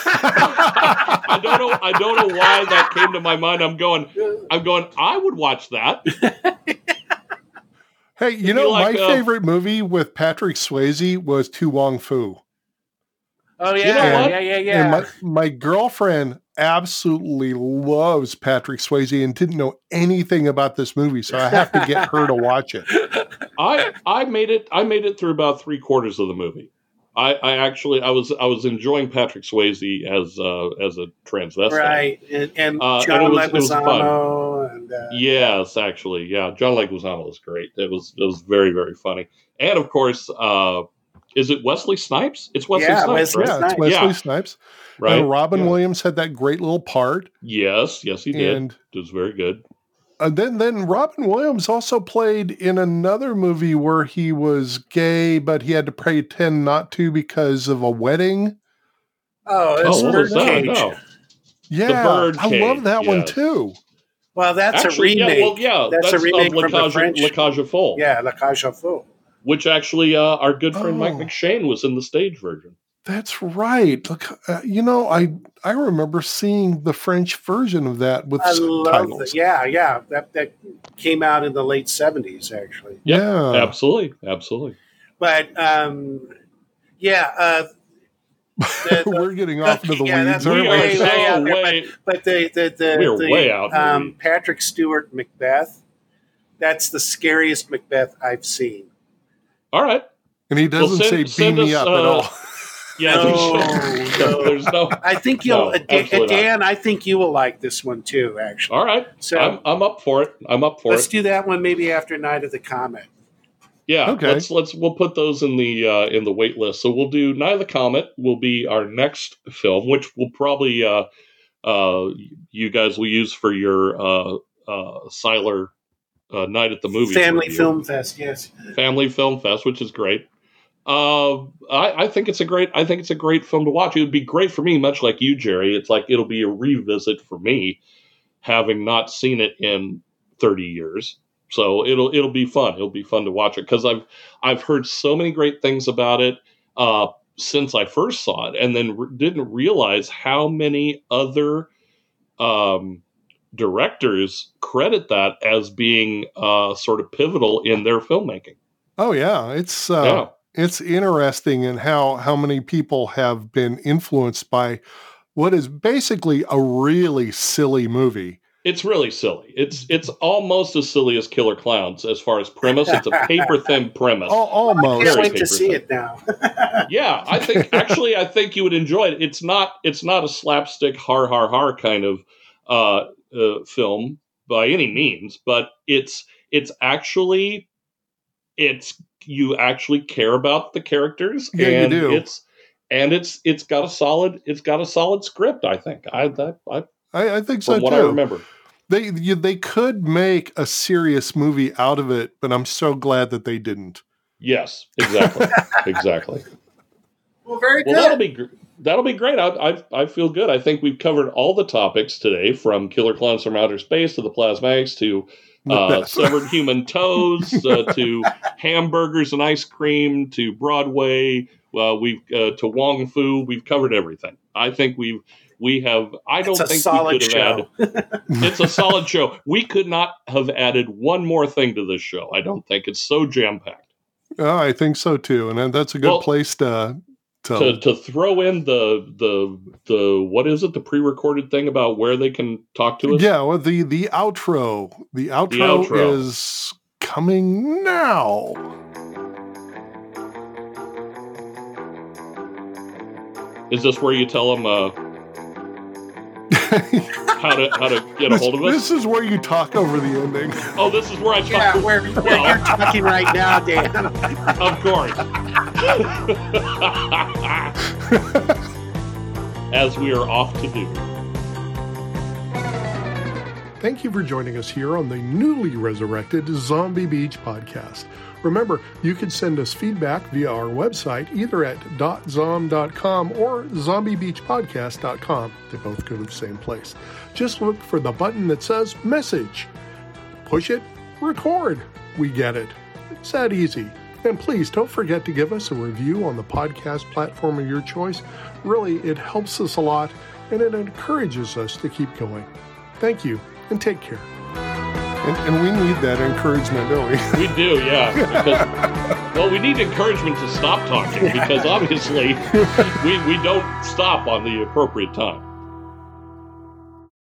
I don't know. I don't know why that came to my mind. I'm going. I'm going. I would watch that. hey, you be know, like, my uh, favorite movie with Patrick Swayze was To Wong Foo. Oh yeah, You know what? yeah, yeah, yeah. And my, my girlfriend absolutely loves Patrick Swayze and didn't know anything about this movie, so I have to get her to watch it. I I made it. I made it through about three quarters of the movie. I, I actually I was I was enjoying Patrick Swayze as uh, as a transvestite. right, and, and Uh, and John it was- it was fun. Leguizamo, and uh, Yes, actually, yeah. John Leguizamo was great. It was it was very very funny. And of course, uh, is it Wesley Snipes? It's Wesley Yeah, Snipes, Wesley right? Yeah, it's Wesley Yeah. Snipes. right? And Robin Yeah. Williams had that great little part. Yes, yes, he did. And it was very good. Uh, then, then Robin Williams also played in another movie where he was gay, but he had to pretend not to because of a wedding. oh, it's oh, what? Birdcage. No. Yeah, Birdcage, I love that one too. Well, that's Actually, a remake. Yeah, well, yeah, That's a of remake La from the French. La Cage aux Folles, Yeah, La Cage aux Folles. which actually uh, our good friend Mike Oh. McShane was in the stage version. That's right. Look, uh, you know, I I remember seeing the French version of that with I love subtitles. that. Yeah, yeah. That that came out in the late seventies, actually. Yep, Yeah, Absolutely, absolutely. But um, yeah, uh, the- the- we're getting off into the Yeah, that's weeds. We aren't are way, way out there, way. but the the the, We are the, way out, Um. Patrick Stewart Macbeth. That's the scariest Macbeth I've seen. All right. And he doesn't send- say beam send me us, up at uh, all. Yeah, No, there's, no. there's no. I think you'll, No, Dan. Dan, I think you will like this one too. Actually, All right, so I'm I'm up for it. I'm up for it. let's do that one maybe after Night of the Comet. Yeah, Okay. let's let's we'll put those in the uh, in the wait list. So we'll do Night of the Comet will be our next film, which will probably uh, uh, you guys will use for your uh, uh, Siler uh, Night at the Movies Family review. Film Fest, yes. Family Film Fest, which is great. Uh, I, I think it's a great. I think it's a great film to watch. It would be great for me, much like you, Jerry. It's like it'll be a revisit for me, having not seen it in thirty years. So it'll it'll be fun. It'll be fun to watch it because I've I've heard so many great things about it uh, since I first saw it, and then re- didn't realize how many other um, directors credit that as being uh, sort of pivotal in their filmmaking. Oh yeah, it's uh, yeah. It's interesting in how how many people have been influenced by what is basically a really silly movie. It's really silly. It's it's almost as silly as Killer Klowns as far as premise. It's a paper thin premise. Oh, almost. I can't wait to see thin. it now. yeah, I think actually I think you would enjoy it. It's not it's not a slapstick har har har kind of uh, uh, film by any means, but it's it's actually it's you actually care about the characters yeah, and you do. it's and it's it's got a solid it's got a solid script. I think I that I I, I think so what too. I remember. They you, they could make a serious movie out of it, but I'm so glad that they didn't. Yes, exactly, exactly. Well, very well, good. that'll be that'll be great. I, I I feel good. I think we've covered all the topics today, from Killer Klowns from Outer Space to the Plasmatics to uh, severed human toes uh, to hamburgers and ice cream to Broadway. Uh, we've uh, to Wong Foo. We've covered everything. I think we've we have. I don't think we could have added. it's a solid show. We could not have added one more thing to this show. I don't think it's so jam packed. Oh, I think so too, and that's a good well, place to to, to, to throw in the the the what is it? The pre-recorded thing about where they can talk to us? Yeah well the the outro. The outro, the outro. is coming now. Is this where you tell them uh how to how to get a hold of us. This is where you talk over the ending. Oh, this is where I talk. Yeah, where, where well, you're talking right now, Dan. of course. As we are off to do. Thank you for joining us here on the newly resurrected Zombie Beach podcast. Remember, you can send us feedback via our website either at .zom.com or zombiebeachpodcast.com. They both go to the same place. Just look for the button that says message. Push it, record. We get it. It's that easy. And please don't forget to give us a review on the podcast platform of your choice. Really, it helps us a lot and it encourages us to keep going. Thank you and take care. And, and, we need that encouragement, don't we? We do, yeah. Because, well, we need encouragement to stop talking because obviously we, we don't stop on the appropriate time.